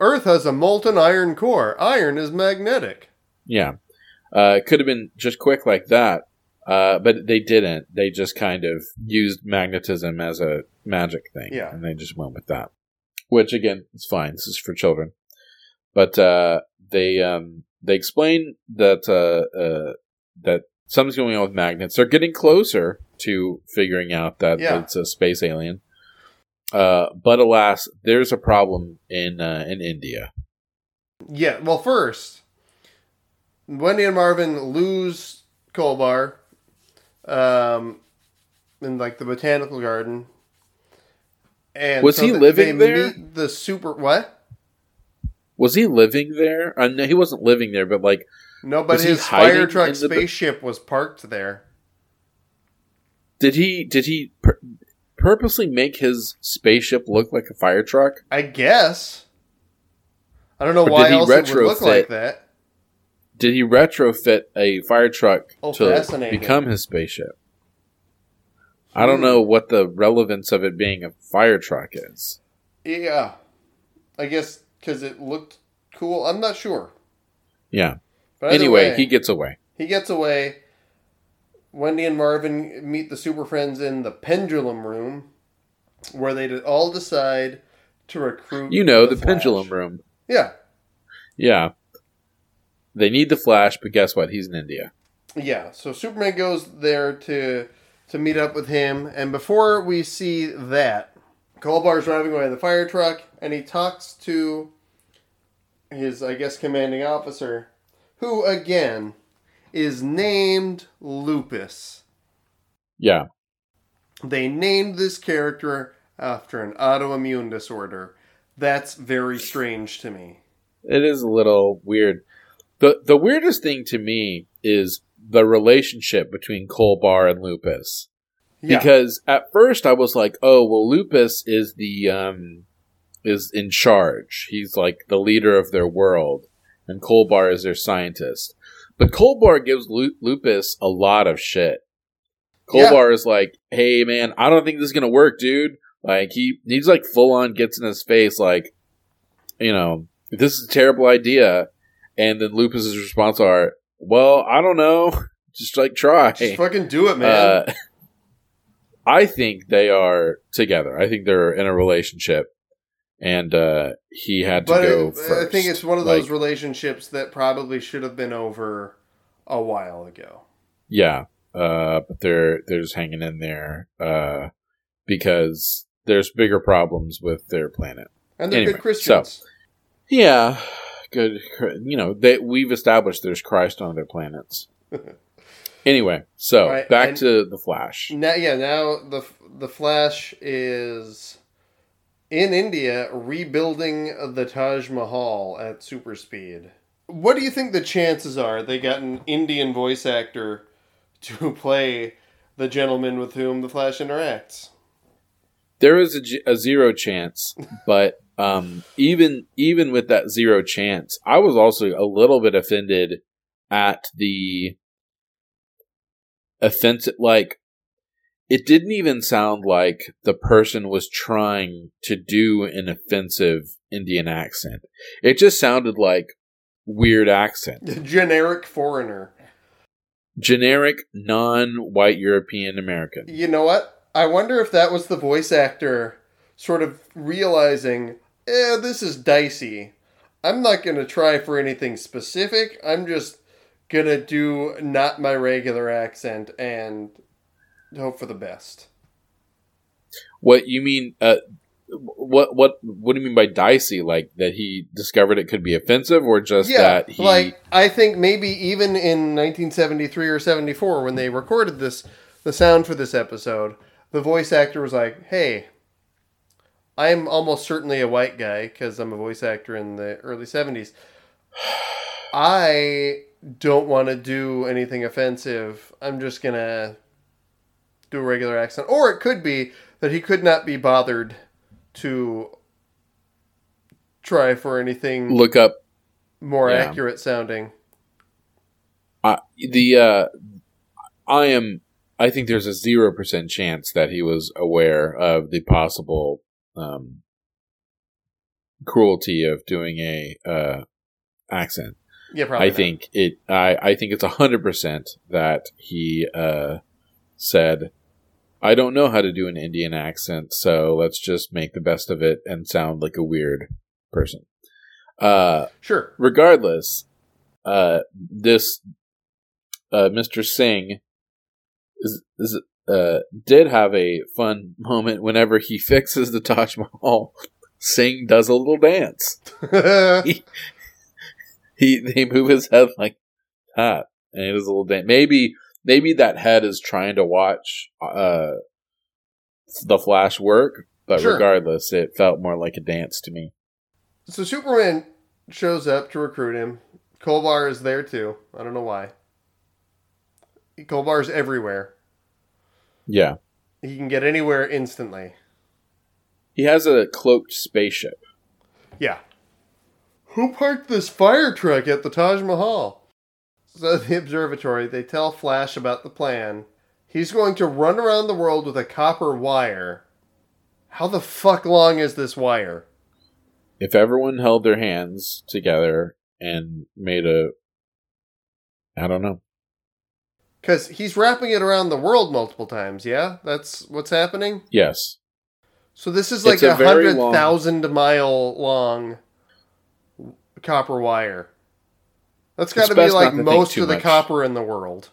Earth has a molten iron core. Iron is magnetic. Yeah. Uh, it could have been just quick like that, uh, but they didn't. They just kind of used magnetism as a magic thing. Yeah. And they just went with that. Which, again, it's fine. This is for children. But uh, they um, they explain that uh, uh, that something's going on with magnets. They're getting closer to figuring out that Yeah. it's a space alien. Uh, but alas, there's a problem in uh, in India. Yeah. Well, first, Wendy and Marvin lose Kolbar um, in like the botanical garden. And Was he th- living there? The super what? Was he living there? Uh, no, he wasn't living there, but like No, but his fire truck in the- spaceship was parked there. Did he did he pur- purposely make his spaceship look like a fire truck? I guess. I don't know Or why else it would look like that. Did he retrofit a fire truck Oh, to become his spaceship? I don't know what the relevance of it being a fire truck is. Yeah, I guess because it looked cool. I'm not sure. Yeah. But Anyway, way, he gets away. he gets away. Wendy and Marvin meet the Super Friends in the Pendulum Room, where they all decide to recruit. You know, the, Flash. pendulum room. Yeah, Yeah. They need the Flash, but guess what? He's in India. yeah. So Superman goes there to to meet up with him, and before we see that, Kolbar's driving away in the fire truck, and he talks to his, I guess, commanding officer, who again is named Lupus. Yeah. They named this character after an autoimmune disorder. That's very strange to me. It is a little weird. the The weirdest thing to me is the relationship between Kolbar and Lupus. Yeah. Because at first I was like, "Oh, well, Lupus is the um is in charge. He's like the leader of their world, and Kolbar is their scientist." But Kolbar gives Lu- Lupus a lot of shit. Kolbar is like, "Hey, man, I don't think this is gonna work, dude." Like he he's like full on gets in his face, like, you know, this is a terrible idea. And then Lupus's response are, "Well, I don't know, [LAUGHS] just like try." Just fucking do it, man. Uh, [LAUGHS] I think they are together. I think they're in a relationship, and uh, he had to but go I, first. I think it's one of those relationships that probably should have been over a while ago. yeah, uh, but they're they're just hanging in there uh, because there's bigger problems with their planet. And they're Anyway, good Christians. Yeah, good. You know, they, we've established there's Christ on other planets. [LAUGHS] anyway, so Right, back to the Flash. Now, yeah, now the the Flash is in India rebuilding the Taj Mahal at super speed. What do you think the chances are they got an Indian voice actor to [LAUGHS] play the gentleman with whom the Flash interacts? there is a, g- a zero chance, but um, even even with that zero chance, I was also a little bit offended at the offensive. Like it didn't even sound like the person was trying to do an offensive Indian accent. It just sounded like weird accent. [LAUGHS] Generic foreigner. Generic non-white European American. You know what? I wonder if that was the voice actor sort of realizing, eh, this is dicey. I'm not going to try for anything specific. I'm just going to do not my regular accent and hope for the best. What you mean? Uh, what what what do you mean by dicey? Like that he discovered it could be offensive, or just yeah, that he? like I think maybe even in 1973 or 74 when they recorded this, the sound for this episode, the voice actor was like, "Hey, I'm almost certainly a white guy because I'm a voice actor in the early 70s. [SIGHS] I don't want to do anything offensive. I'm just gonna do a regular accent, or it could be that he could not be bothered to try for anything look up more Yeah. accurate sounding. uh, the. Uh, I am. I think there's a zero percent chance that he was aware of the possible um, cruelty of doing a uh, accent. Yeah, probably. I not. think it. I I think it's a hundred percent that he uh, said, "I don't know how to do an Indian accent, so let's just make the best of it and sound like a weird person." Uh, sure. regardless, uh, this uh, Mr. Singh is, is uh, did have a fun moment whenever he [LAUGHS] fixes the Taj Mahal. Singh does a little dance. [LAUGHS] He they move his head like that, and it is a little dance. Maybe maybe that head is trying to watch uh, the Flash work, but Sure. regardless, it felt more like a dance to me. so Superman shows up to recruit him. Kolbar is there too. I don't know why. Kolbar's everywhere. Yeah, He can get anywhere instantly. he has a cloaked spaceship. Yeah. Who parked this fire truck at the Taj Mahal? So [LAUGHS] the observatory, they tell Flash about the plan. He's going to run around the world with a copper wire. How the fuck long is this wire? if everyone held their hands together and made a I don't know. Because he's wrapping it around the world multiple times, yeah? That's what's happening? Yes. So this is like It's a a very long- mile long copper wire. That's got to be like most of the much. copper in the world.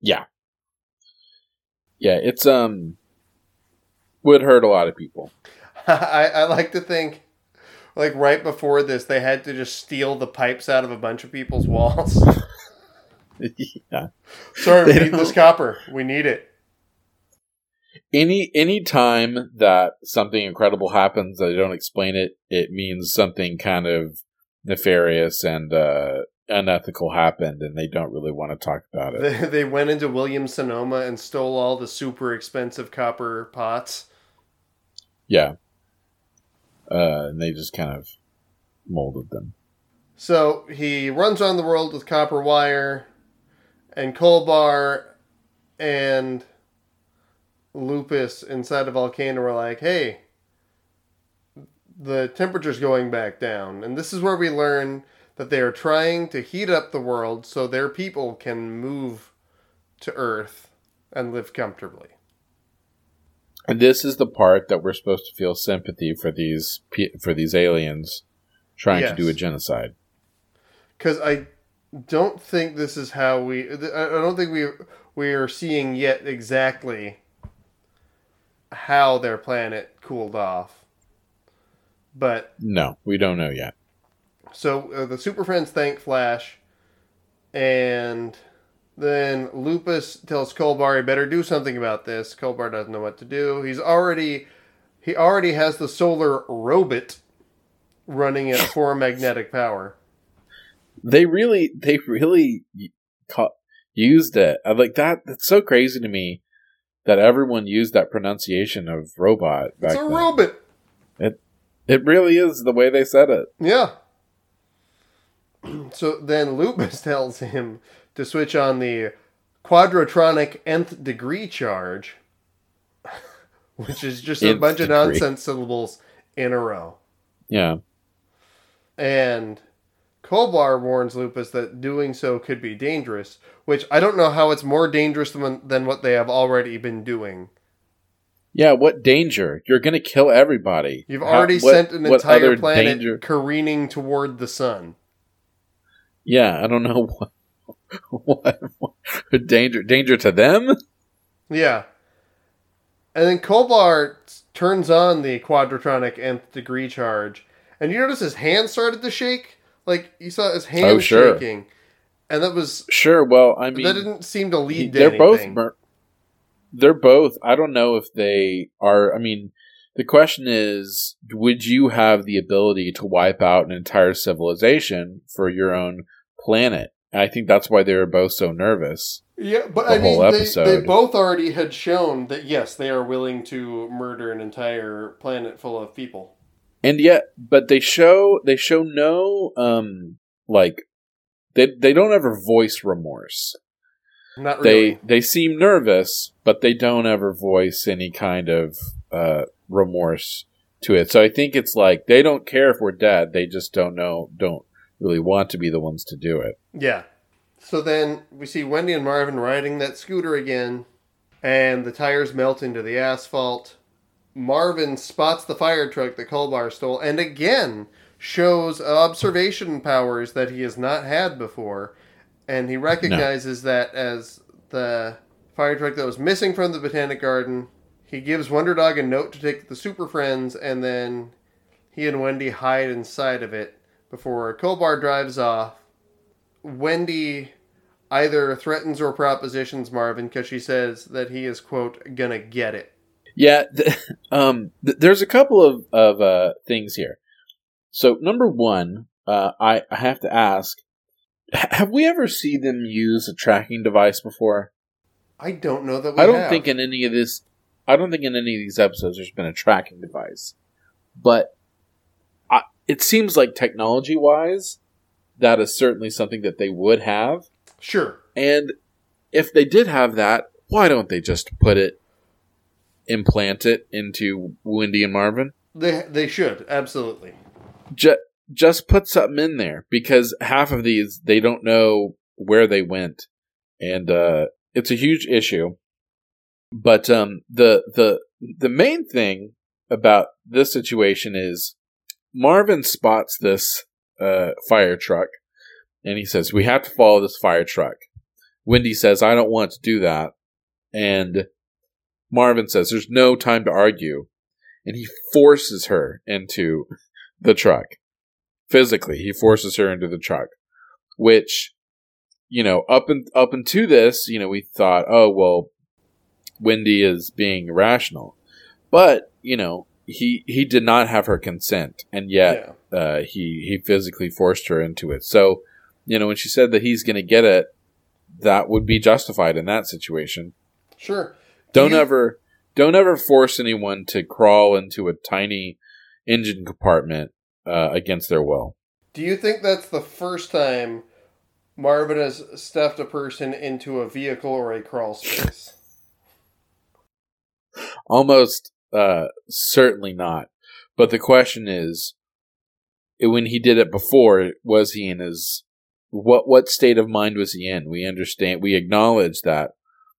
Yeah. Yeah, it's um would hurt a lot of people. [LAUGHS] I, I like to think, like right before this, they had to just steal the pipes out of a bunch of people's [LAUGHS] walls. [LAUGHS] yeah. Sorry, we need this copper. We need it. Any any time that something incredible happens that they don't explain it, it means something kind of nefarious and uh unethical happened and they don't really want to talk about it. They, they went into Williams Sonoma and stole all the super expensive copper pots. Yeah. Uh and they just kind of molded them. So he runs around the world with copper wire, and Kolbar and Lupus inside a volcano are like, hey, the temperature's going back down. And this is where we learn that they are trying to heat up the world so their people can move to Earth and live comfortably. And this is the part that we're supposed to feel sympathy for these for these aliens trying to do a genocide. because I don't think this is how we. I I don't think we we are seeing yet exactly how their planet cooled off. But No, we don't know yet. so uh, the Super Friends thank Flash, and then Lupus tells Kolbar he better do something about this. Kolbar doesn't know what to do. He's already he already has the solar robot running at [LAUGHS] four magnetic power. They really, they really ca- used it. I like that. That's so crazy to me that everyone used that pronunciation of robot It's a then. robot. It really is the way they said it. Yeah. [CLEARS THROAT] So then Lupus [LAUGHS] tells him to switch on the quadratronic nth degree charge, [LAUGHS] which is just a bunch of nonsense syllables in a row. Yeah. And Kolbar warns Lupus that doing so could be dangerous, which I don't know how it's more dangerous than, than what they have already been doing. Yeah, what danger? You're going to kill everybody. You've How- already what- sent an what entire other planet danger- careening toward the sun. Yeah, I don't know [LAUGHS] what, what, what danger danger to them. Yeah. And then Kolbar turns on the quadratronic nth degree charge, and you notice his hand started to shake. Like you saw his hand Oh, sure. shaking, and that was Sure. Well, I mean, that didn't seem to he- lead to they're both. anything. They're both. I don't know if they are. I mean, the question is, would you have the ability to wipe out an entire civilization for your own planet? And I think that's why they were both so nervous. yeah, but the I mean, whole they, they both already had shown that yes, they are willing to murder an entire planet full of people. and yet but they show they show no um like they they don't ever voice remorse Not they really. they seem nervous but they don't ever voice any kind of uh remorse to it so i think it's like they don't care if we're dead they just don't know don't really want to be the ones to do it Yeah. So then we see Wendy and Marvin riding that scooter again, and the tires melt into the asphalt. Marvin spots the fire truck that Kolbar stole, and again shows observation powers that he has not had before, and he recognizes that as the fire truck that was missing from the Botanic Garden. He gives Wonder Dog a note to take to the Super Friends, and then he and Wendy hide inside of it before Kolbar drives off. Wendy either threatens or propositions Marvin because she says that he is, quote, gonna get it. Yeah, [LAUGHS] th- um, th- there's a couple of of uh, things here. So number one, uh, I, I have to ask: Have we ever seen them use a tracking device before? I don't know that we I don't have. think in any of this. I don't think in any of these episodes there's been a tracking device, but I, it seems like technology wise, that is certainly something that they would have. Sure. And if they did have that, why don't they just put it, implant it into Wendy and Marvin? They, they should, absolutely. Just, just put something in there because half of these they don't know where they went, and uh, it's a huge issue. But um, the the the main thing about this situation is Marvin spots this uh, fire truck, and he says, "We have to follow this fire truck." Wendy says, "I don't want to do that," and Marvin says, "There's no time to argue," and he forces her into the truck physically. He forces her into the truck, which you know up and up into this, you know, we thought, oh well, Wendy is being irrational, but you know, he he did not have her consent, and yet yeah. uh, he he physically forced her into it. So, you know, when she said that he's going to get it, that would be justified in that situation. Sure. Do Don't you- ever don't ever force anyone to crawl into a tiny engine compartment uh, against their will. Do you think that's the first time Marvin has stuffed a person into a vehicle or a crawl space? [LAUGHS] Almost uh, certainly not. But the question is, when he did it before, was he in his what what state of mind was he in? We understand, we acknowledge that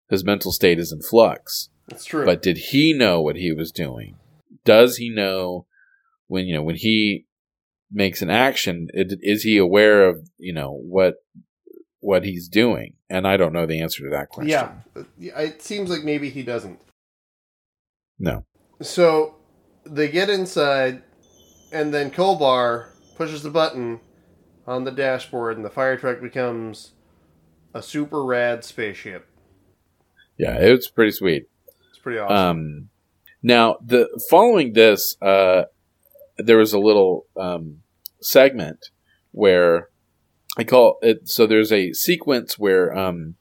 his mental state is in flux. It's true. But did he know what he was doing? Does he know when you know when he makes an action? It, is he aware of you know what what he's doing? And I don't know the answer to that question. yeah. It seems like maybe he doesn't. No. So they get inside, and then Kolbar pushes the button on the dashboard, and the fire truck becomes a super rad spaceship. Yeah, it's pretty sweet. It's pretty awesome. Um, now the following this, uh, there was a little um, segment where I call it. So there's a sequence where um,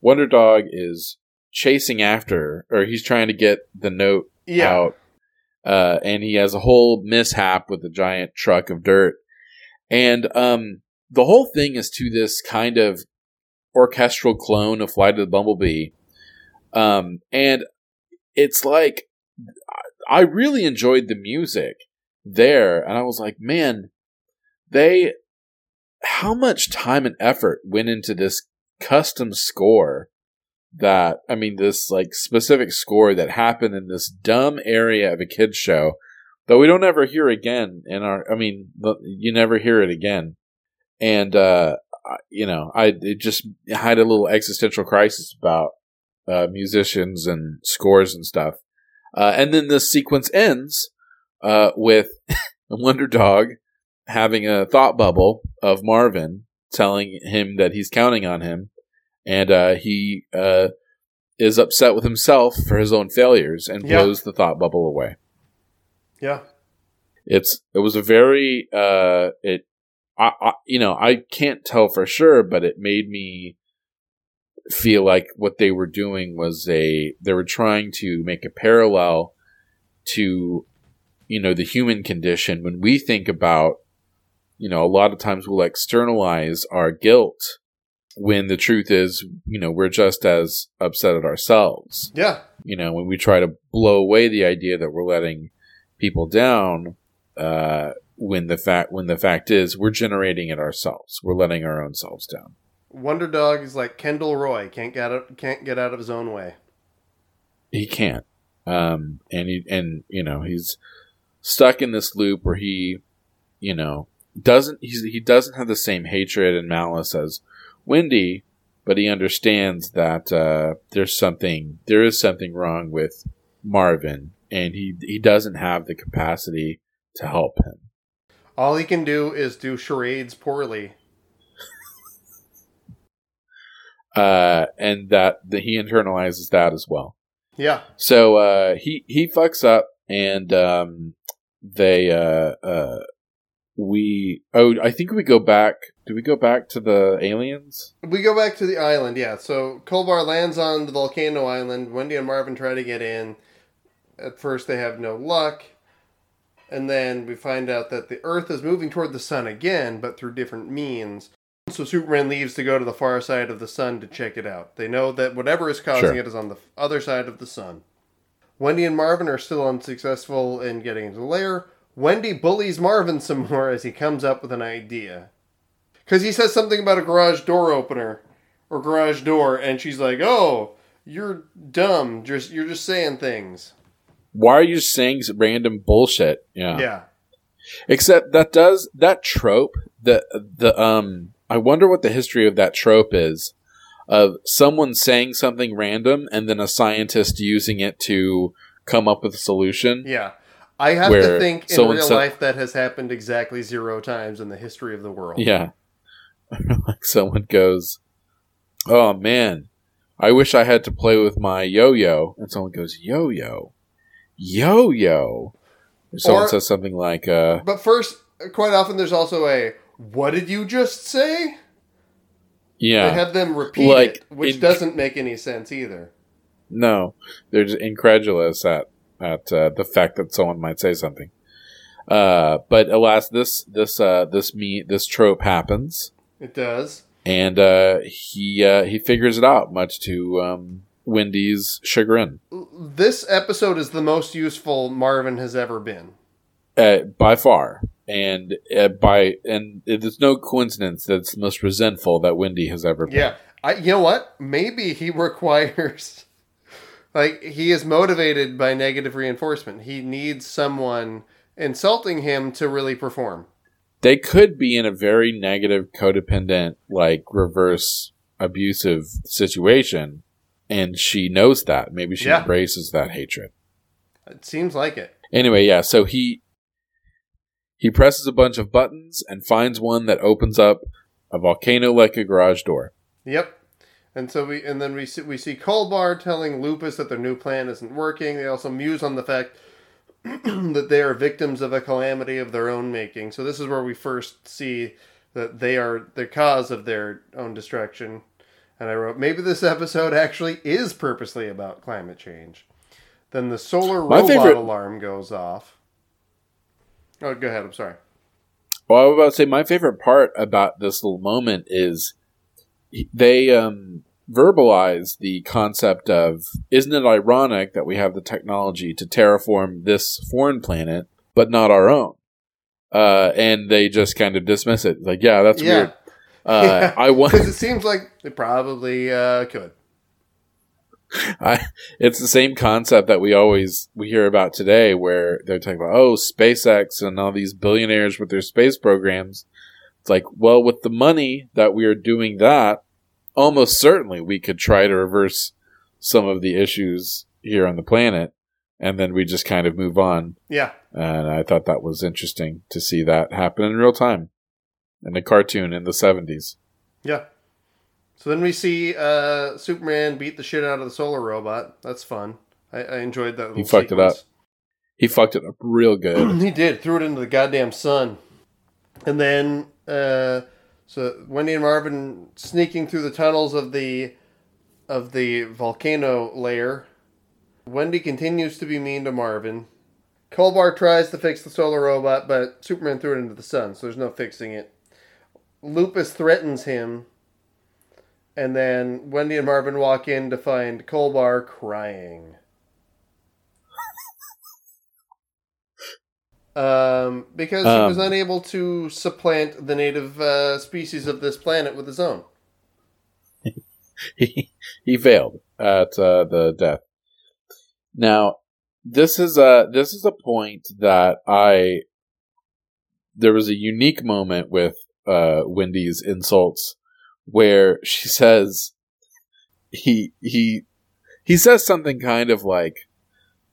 Wonder Dog is chasing after, or he's trying to get the note yeah. out, uh, and he has a whole mishap with a giant truck of dirt, and um, the whole thing is to this kind of orchestral clone of Flight of the Bumblebee. Um, and it's like I really enjoyed the music there, and I was like, man, they how much time and effort went into this custom score that I mean this like specific score that happened in this dumb area of a kids show that we don't ever hear again in our I mean you never hear it again. And uh you know I just had a little existential crisis about uh, musicians and scores and stuff. Uh, and then this sequence ends uh, with [LAUGHS] Wonder Dog having a thought bubble of Marvin telling him that he's counting on him and uh, he uh, is upset with himself for his own failures and Yeah. blows the thought bubble away. Yeah. It's it was a very uh, it I, I you know I can't tell for sure, but it made me feel like what they were doing was a they were trying to make a parallel to you know the human condition when we think about you know a lot of times we'll externalize our guilt when the truth is you know we're just as upset at ourselves Yeah. you know when we try to blow away the idea that we're letting people down uh, when the fact when the fact is we're generating it ourselves we're letting our own selves down Wonder Dog is like Kendall Roy, can't get out, can't get out of his own way. he can't um and he and you know he's stuck in this loop where he you know doesn't he's, he doesn't have the same hatred and malice as wendy but he understands that uh there's something there is something wrong with marvin and he he doesn't have the capacity to help him All he can do is do charades poorly. [LAUGHS] uh and that, that he internalizes that as well Yeah. So uh, he he fucks up, and um, they uh, uh, we oh I think we go back. Do we go back to the aliens? We go back to the island, yeah. So Kolbar lands on the volcano island. Wendy and Marvin try to get in. At first, they have no luck. And then we find out that the Earth is moving toward the sun again, but through different means. So Superman leaves to go to the far side of the sun to check it out. They know that whatever is causing Sure. it is on the other side of the sun. Wendy and Marvin are still unsuccessful in getting into the lair. Wendy bullies Marvin some more as he comes up with an idea. Because he says something about a garage door opener or garage door, and she's like, "Oh, you're dumb. Just you're just saying things." Why are you saying random bullshit? Yeah. Yeah, Except that does that trope the the um I wonder what the history of that trope is of someone saying something random and then a scientist using it to come up with a solution. yeah. I have to think in real said- life that has happened exactly zero times in the history of the world. Yeah. [LAUGHS] like someone goes, Oh man, I wish I had to play with my yo yo. And someone goes, Yo yo. Yo yo. Someone Or- says something like, uh, But first, quite often there's also a "What did you just say?" They Yeah. have them repeat Like, it, which in- doesn't make any sense either. No. They're just incredulous at, at uh, the fact that someone might say something. Uh, but alas, this, this, uh, this me, this trope happens. It does. And, uh, he, uh, he figures it out much to, um, Wendy's chagrin. This episode is the most useful Marvin has ever been. Uh, by far, and uh, by and it's no coincidence that it's the most resentful that Wendy has ever been. Yeah. I you know what? Maybe he [LAUGHS] requires like he is motivated by negative reinforcement. He needs someone insulting him to really perform. They could be in a very negative, codependent, like reverse abusive situation, and she knows that. Maybe she Yeah. embraces that hatred. It seems like it. Anyway, yeah. So he he presses a bunch of buttons and finds one that opens up a volcano like a garage door. Yep. And so we and then we see we see Kolbar telling Lupus that their new plan isn't working. They also muse on the fact [CLEARS THROAT] that they are victims of a calamity of their own making. So this is where we first see that they are the cause of their own destruction. And I wrote, maybe this episode actually is purposely about climate change. Then the solar My robot favorite- alarm goes off. Oh, go ahead. I'm sorry. Well, I was about to say my favorite part about this little moment is they um, verbalize the concept of isn't it ironic that we have the technology to terraform this foreign planet but not our own? Uh, and they just kind of dismiss it. Like, yeah, that's Yeah. weird. Uh, [LAUGHS] I want. [LAUGHS] because it seems like they probably uh, could. I, it's the same concept that we always we hear about today, where they're talking about oh SpaceX and all these billionaires with their space programs. It's like, well, with the money that we are doing that, almost certainly we could try to reverse some of the issues here on the planet, and then we just kind of move on. Yeah, And I thought that was interesting to see that happen in real time in a cartoon in the seventies. yeah. So then we see uh, Superman beat the shit out of the solar robot. That's fun. I, I enjoyed that. He fucked it up. He fucked it up real good. [CLEARS THROAT] he did. Threw it into the goddamn sun. And then, uh, so Wendy and Marvin sneaking through the tunnels of the of the volcano layer. Wendy continues to be mean to Marvin. Kolbar tries to fix the solar robot, but Superman threw it into the sun, so there's no fixing it. Lupus threatens him, and then Wendy and Marvin walk in to find Kolbar crying. Um, because he was Um. unable to supplant the native uh, species of this planet with his own. he [LAUGHS] he failed at uh, the death. Now, this is a this is a point that I there was a unique moment with uh, Wendy's insults where she says he he he says something kind of like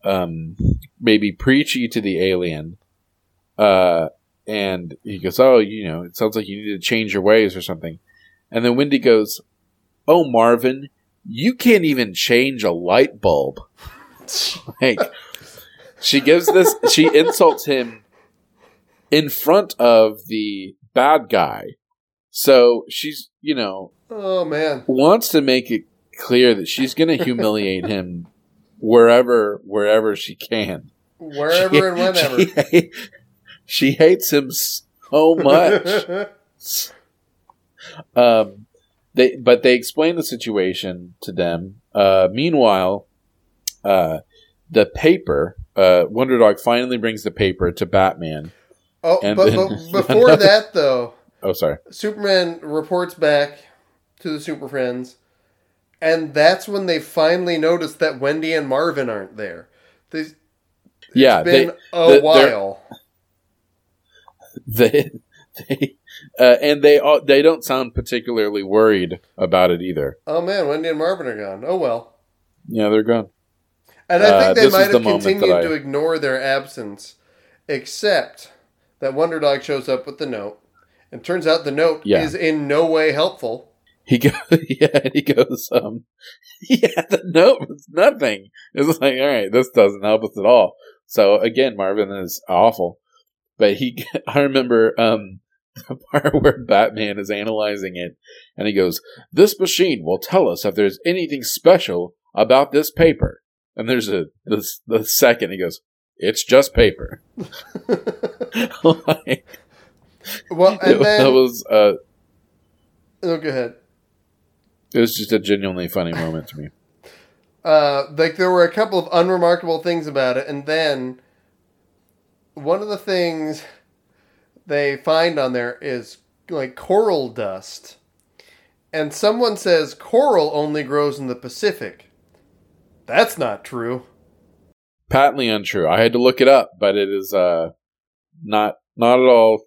um, maybe preachy to the alien, uh, and he goes, "Oh, you know, it sounds like you need to change your ways or something," and then Wendy goes, "Oh, Marvin, you can't even change a light bulb." [LAUGHS] like she gives this she insults him in front of the bad guy so she's you know Oh man, wants to make it clear that she's going to humiliate [LAUGHS] him wherever wherever she can wherever and whenever. she, she hates him so much [LAUGHS] um, they but they explain the situation to them. Uh, meanwhile, uh, the paper. Uh, Wonder Dog finally brings the paper to Batman. oh, but, then- but [LAUGHS] before that though, Oh, sorry. Superman reports back to the Super Friends, and that's when they finally notice that Wendy and Marvin aren't there. They, it's Yeah, been they, a the- while. [LAUGHS] they, they, uh, and they all, they don't sound particularly worried about it either. Oh man, Wendy and Marvin are gone. Oh well. Yeah, they're gone. And I Uh, think they might is the have continued I- to ignore their absence, except that Wonder Dog shows up with the note, and turns out the note Yeah. is in no way helpful. He goes, [LAUGHS] yeah, he goes, um, [LAUGHS] yeah, the note was nothing. It's like, all right, this doesn't help us at all. So again, Marvin is awful, but he, [LAUGHS] I remember, um, the part where Batman is analyzing it and he goes, this machine will tell us if there's anything special about this paper. And there's a, this, the second he goes, it's just paper. like, Well, [LAUGHS] and then that was, uh, oh, go ahead. it was just a genuinely funny moment to me. [LAUGHS] Uh, like there were a couple of unremarkable things about it, and then one of the things they find on there is like coral dust, and someone says coral only grows in the Pacific. That's not true. patently untrue. I had to look it up, but it is uh not not at all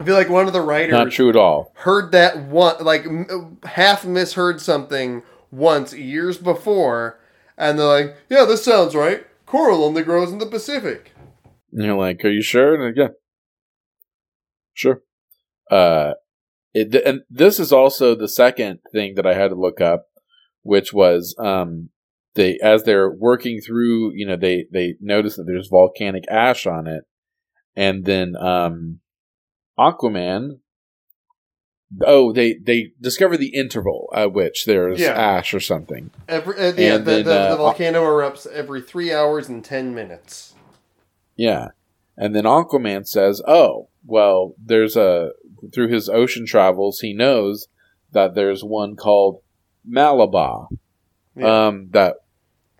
I feel like one of the writers not true at all. heard that one, like m- half misheard something once years before, and they're like, "Yeah, this sounds right. Coral only grows in the Pacific." And you're like, "Are you sure?" And yeah, sure. Uh, it, and this is also the second thing that I had to look up, which was um they as they're working through, you know, they they notice that there's volcanic ash on it, and then um Aquaman. Oh, they they discover the interval at which there's Yeah. ash or something. Every, uh, yeah, And the, then, the, uh, the volcano erupts every three hours and ten minutes. Yeah. And then Aquaman says, "Oh, well, there's a through his ocean travels, he knows that there's one called Malaba Yeah. um, that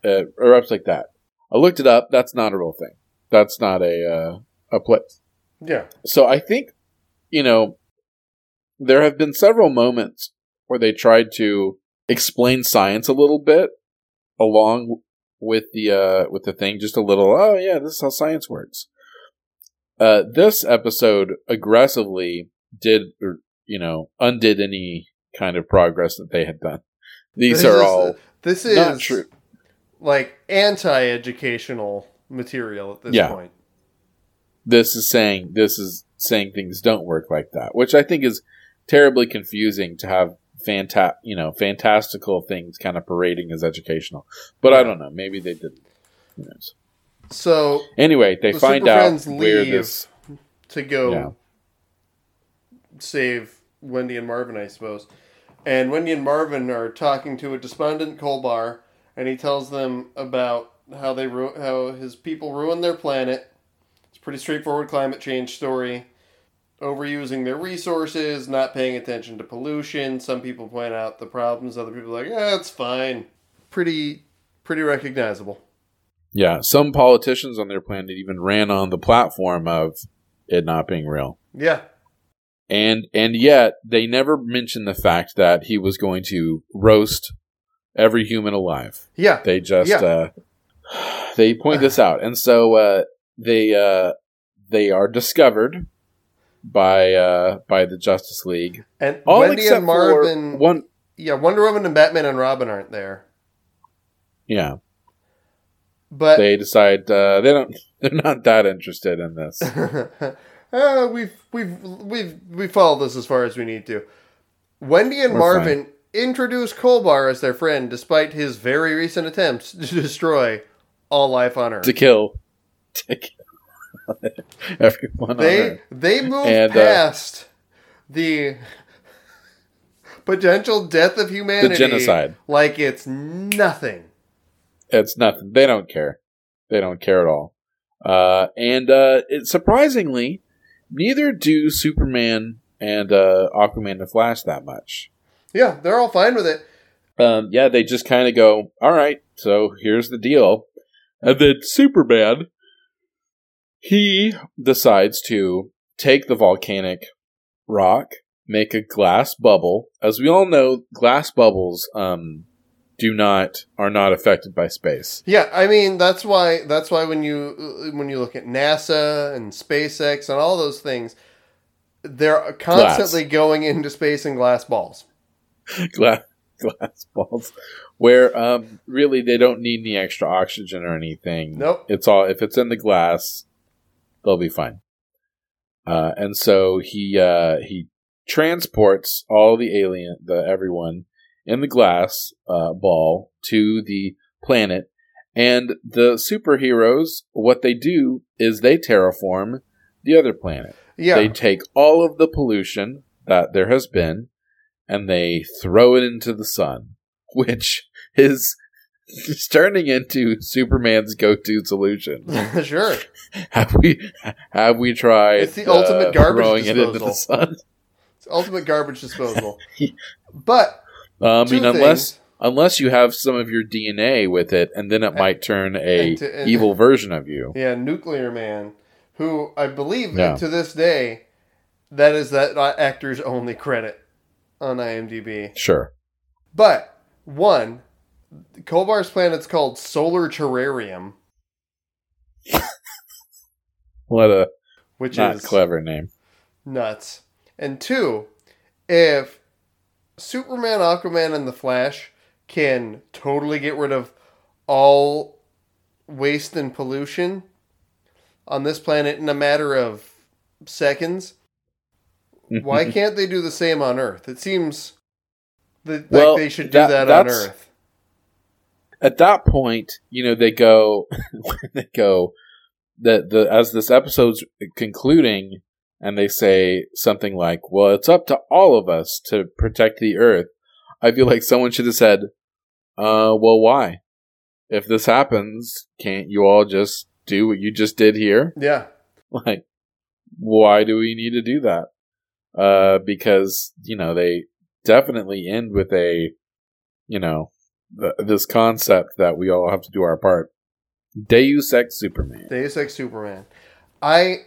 uh, erupts like that. I looked it up. That's not a real thing. That's not a uh, a place. yeah. So I think you know there have been several moments where they tried to explain science a little bit along with the uh, with the thing, just a little. Oh yeah, this is how science works. Uh, this episode aggressively did, or, you know, undid any kind of progress that they had done. These This are is- all This is not true. like anti-educational material at this Yeah. point. this is saying this is saying things don't work like that, which I think is terribly confusing to have fanta- you know fantastical things kind of parading as educational. But I don't know, maybe they didn't. Who knows? So Anyway, they The find Super out where this to go Yeah. save Wendy and Marvin, I suppose. And Wendy and Marvin are talking to a despondent Kolbar, and he tells them about how they ru- how his people ruined their planet. Pretty straightforward climate change story. Overusing their resources, not paying attention to pollution. Some people point out the problems. Other people are like, yeah, it's fine. Pretty, pretty recognizable. yeah, some politicians on their planet even ran on the platform of it not being real. Yeah, and and yet they never mentioned the fact that he was going to roast every human alive. yeah, They just Yeah. uh, they point this out, and so uh, they uh, they are discovered by uh, by the Justice League. and All Wendy except and Marvin. for one. Yeah, Wonder Woman and Batman and Robin aren't there. Yeah, But they decide uh, they don't. [LAUGHS] They're not that interested in this. [LAUGHS] uh, we've we've we've we followed this as far as we need to. Wendy and We're Marvin introduce Kolbar as their friend, despite his very recent attempts to destroy all life on Earth. to kill, kill [LAUGHS] everyone they they move And, uh, past the potential death of humanity, The genocide. like it's nothing. It's nothing. They don't care. They don't care at all. Uh, and uh, it, surprisingly, neither do Superman and uh, Aquaman and Flash that much. Yeah, they're all fine with it. Um, yeah, they just kind of go, "All right, so here's the deal," and then Superman he decides to take the volcanic rock, make a glass bubble. As we all know, glass bubbles um, do not are not affected by space. Yeah, I mean that's why that's why when you when you look at NASA and SpaceX and all those things, they're constantly going into space in glass balls. [LAUGHS] glass glass balls where um really they don't need any extra oxygen or anything Nope. it's all if it's in the glass they'll be fine. Uh and so he uh he transports all the alien the everyone in the glass uh ball to the planet. And the superheroes what they do is they terraform the other planet. Yeah, they take all of the pollution that there has been and they throw it into the sun, [LAUGHS] which is just turning into Superman's go-to solution. [LAUGHS] sure. Have we have we tried? It's the ultimate garbage throwing it into the disposal. sun. It's ultimate garbage disposal. [LAUGHS] but Uh, I mean, unless things. unless you have some of your DNA with it, and then it might turn a and to- and- evil version of you. yeah, Nuclear Man, who I believe Yeah. to this day, that is that actor's only credit on IMDb. Sure. But one, Kolbar's planet's called Solar Terrarium, [LAUGHS] What a which not is clever name. nuts. And two, if Superman, Aquaman, and the Flash can totally get rid of all waste and pollution on this planet in a matter of seconds, why [LAUGHS] can't they do the same on Earth? It seems that Well, like they should do that- that, on Earth. At that point, you know, they go, [LAUGHS] they go, that the as this episode's concluding, and they say something like, "Well, it's up to all of us to protect the Earth." I feel like someone should have said, "Uh, well, why? If this happens, can't you all just do what you just did here? Yeah. [LAUGHS] Like, why do we need to do that? Uh, because you know they definitely end with a, you know, th- this concept that we all have to do our part. Deus Ex Superman. Deus Ex Superman. I.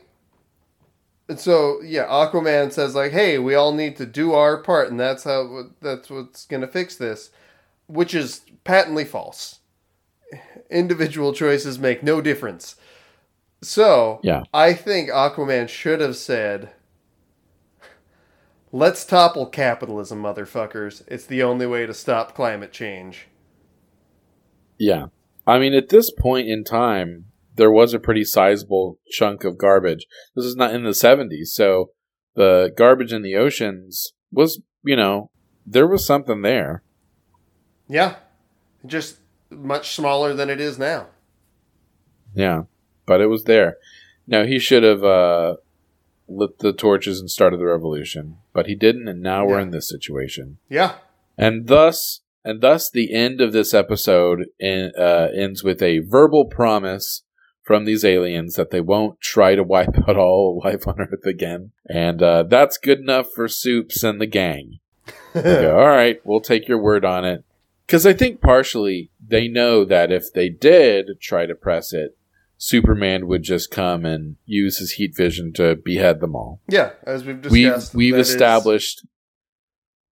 and So yeah, Aquaman says like, "Hey, we all need to do our part, and that's how that's what's gonna fix this," which is patently false. Individual choices make no difference. So Yeah. I think Aquaman should have said, "Let's topple capitalism, motherfuckers. It's the only way to stop climate change." Yeah. I mean, at this point in time, there was a pretty sizable chunk of garbage. This is not in the 70s, so the garbage in the oceans was, you know, there was something there. Yeah, just much smaller than it is now. Yeah. But it was there. Now, he should have uh, lit the torches and started the revolution, but he didn't, and now we're in this situation. Yeah, And thus, and thus, the end of this episode in, uh, ends with a verbal promise from these aliens that they won't try to wipe [LAUGHS] out all life on Earth again, and uh, that's good enough for Soups and the gang. [LAUGHS] Go, all right, we'll take your word on it, because I think partially they know that if they did try to press it, Superman would just come and use his heat vision to behead them all yeah. As we've we've discussed, we've is- established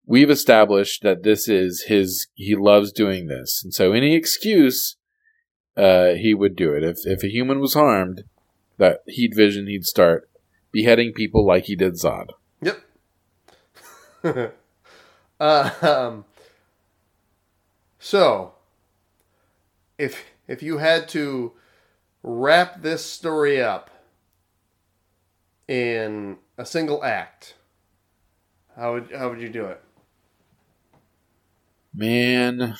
we've established that this is his he loves doing this and so any excuse uh he would do it if if a human was harmed that heat vision he'd start beheading people like he did zod Yep. [LAUGHS] uh, um, so, if if you had to wrap this story up in a single act, how would how would you do it? Man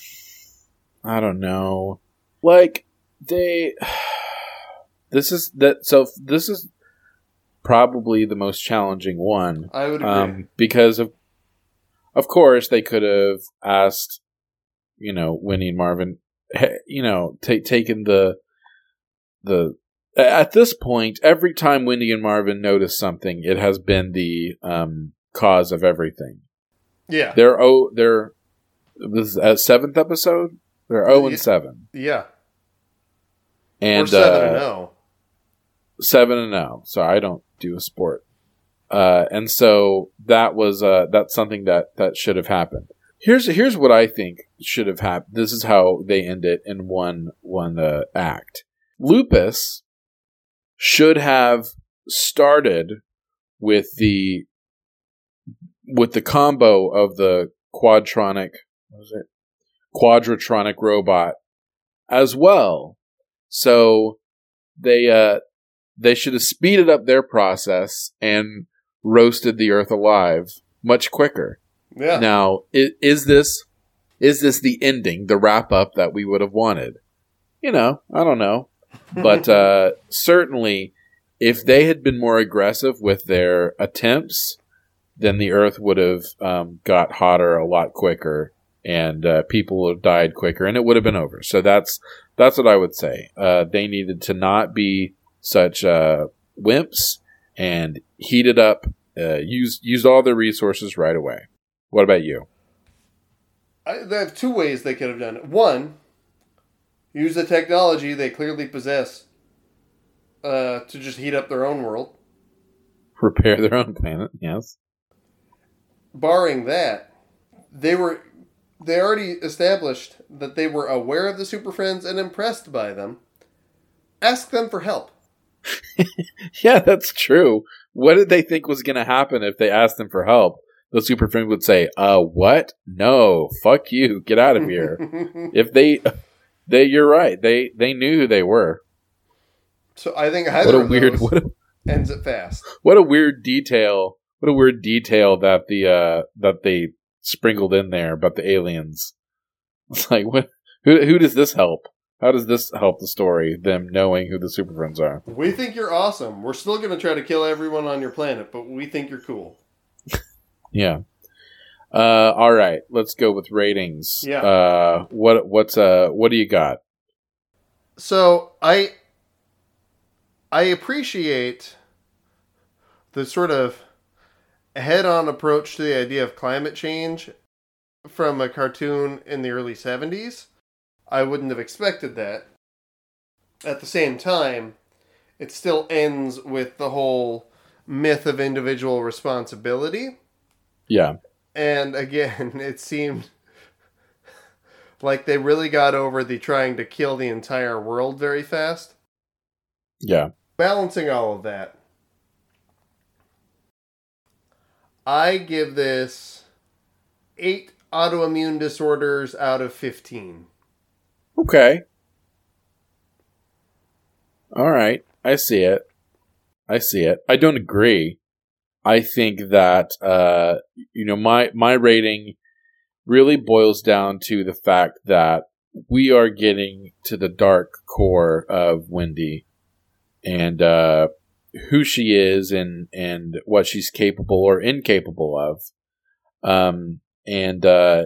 i don't know. Like they [SIGHS] this is that so this is probably the most challenging one. I would agree. um, because of of course they could have asked you know Winnie and Marvin you know take taken the the at this point every time Wendy and Marvin notice something it has been the um, cause of everything. Yeah, they're oh they're this is a seventh episode they're oh and seven yeah, and or seven uh, and oh. zero. seven and zero. So I don't do a sport, uh, and so that was uh, that's something that that should have happened. Here's here's what I think should have happened. This is how they end it in one one uh, act. Lupus should have started with the with the combo of the quadronic was it quadratronic robot as well. So they uh they should have speeded up their process and roasted the earth alive much quicker. Yeah, Now, is, is this is this the ending, the wrap up that we would have wanted? You know, I don't know, [LAUGHS] but uh, certainly, if they had been more aggressive with their attempts, then the Earth would have um, got hotter a lot quicker, and uh, people would have died quicker, and it would have been over. So that's that's what I would say. Uh, they needed to not be such uh, wimps and heat it up. Uh, use used all their resources right away. What about you? I, there are two ways they could have done it. One, use the technology they clearly possess uh, to just heat up their own world. Repair their own planet. Yes. Barring that, they were they already established that they were aware of the Super Friends and impressed by them. Ask them for help. [LAUGHS] Yeah, that's true. What did they think was going to happen if they asked them for help? The super friend would say, "Uh, what? No, fuck you, get out of here." [LAUGHS] if they, they, you're right. They they knew who they were. so I think What either a of weird, what a, ends it fast. what a weird detail. What a weird detail that the uh that they sprinkled in there about the aliens. It's [LAUGHS] like what? Who who does this help? How does this help the story? Them knowing who the super friends are. We think you're awesome. We're still going to try to kill everyone on your planet, but we think you're cool. [LAUGHS] Yeah. Uh, all right, let's go with ratings. Yeah. Uh, what what's uh what do you got? So I I appreciate the sort of head on approach to the idea of climate change from a cartoon in the early 70s. I wouldn't have expected that. At the same time, it still ends with the whole myth of individual responsibility. Yeah. And again, [LAUGHS] it seemed like they really got over the trying to kill the entire world very fast. Yeah. Balancing all of that, I give this eight autoimmune disorders out of 15. Okay. All right. I see it. I see it. I don't agree. I think that uh, you know my my rating really boils down to the fact that we are getting to the dark core of Wendy and uh, who she is and and what she's capable or incapable of. Um, and uh,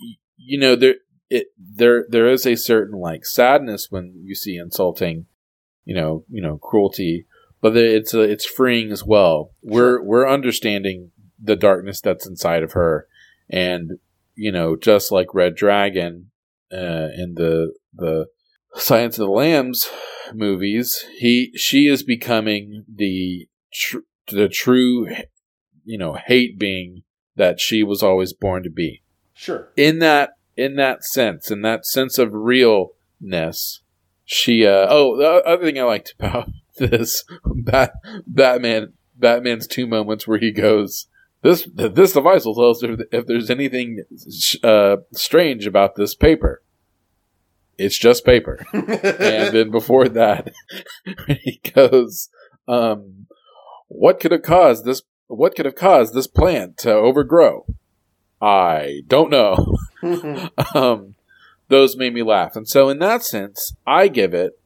y- you know there it there there is a certain like sadness when you see insulting, you know, you know, cruelty, but it's uh, it's freeing as well. We're we're understanding the darkness that's inside of her, and you know, just like Red Dragon uh, in the the Silence of the Lambs movies, he she is becoming the tr- the true you know hate being that she was always born to be. Sure. in that in that sense in that sense of realness she uh oh the other thing i liked about [LAUGHS] this Bat, batman batman's two moments where he goes this this device will tell us if, if there's anything uh strange about this paper it's just paper [LAUGHS] and then before that [LAUGHS] he goes um what could have caused this what could have caused this plant to overgrow i don't know [LAUGHS] um, those made me laugh. And so, in that sense, I give it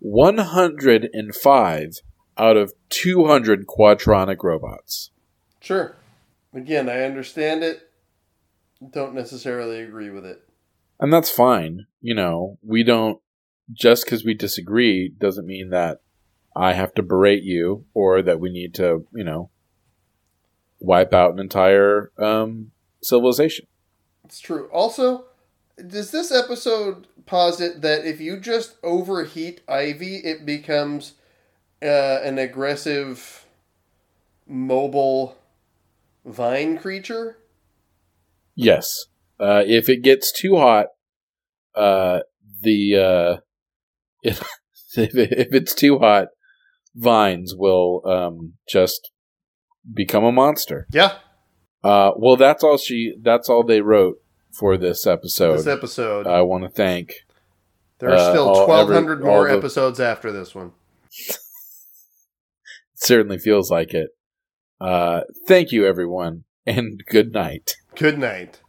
105 out of 200 quadronic robots. sure. Again, I understand it. Don't necessarily agree with it. And that's fine. You know, we don't, just because we disagree doesn't mean that I have to berate you or that we need to, you know, wipe out an entire um, civilization. It's true. Also, does this episode posit that if you just overheat Ivy, it becomes uh, an aggressive, mobile vine creature? Yes. Uh, if it gets too hot, uh, the uh, [LAUGHS] if if, if it's too hot, vines will um, just become a monster. Yeah. Uh, well, that's all she. That's all they wrote for this episode. This episode. I want to thank. there are uh, still all- 1,200 more the- episodes after this one. [LAUGHS] Certainly feels like it. Uh, thank you, everyone, and good night. Good night.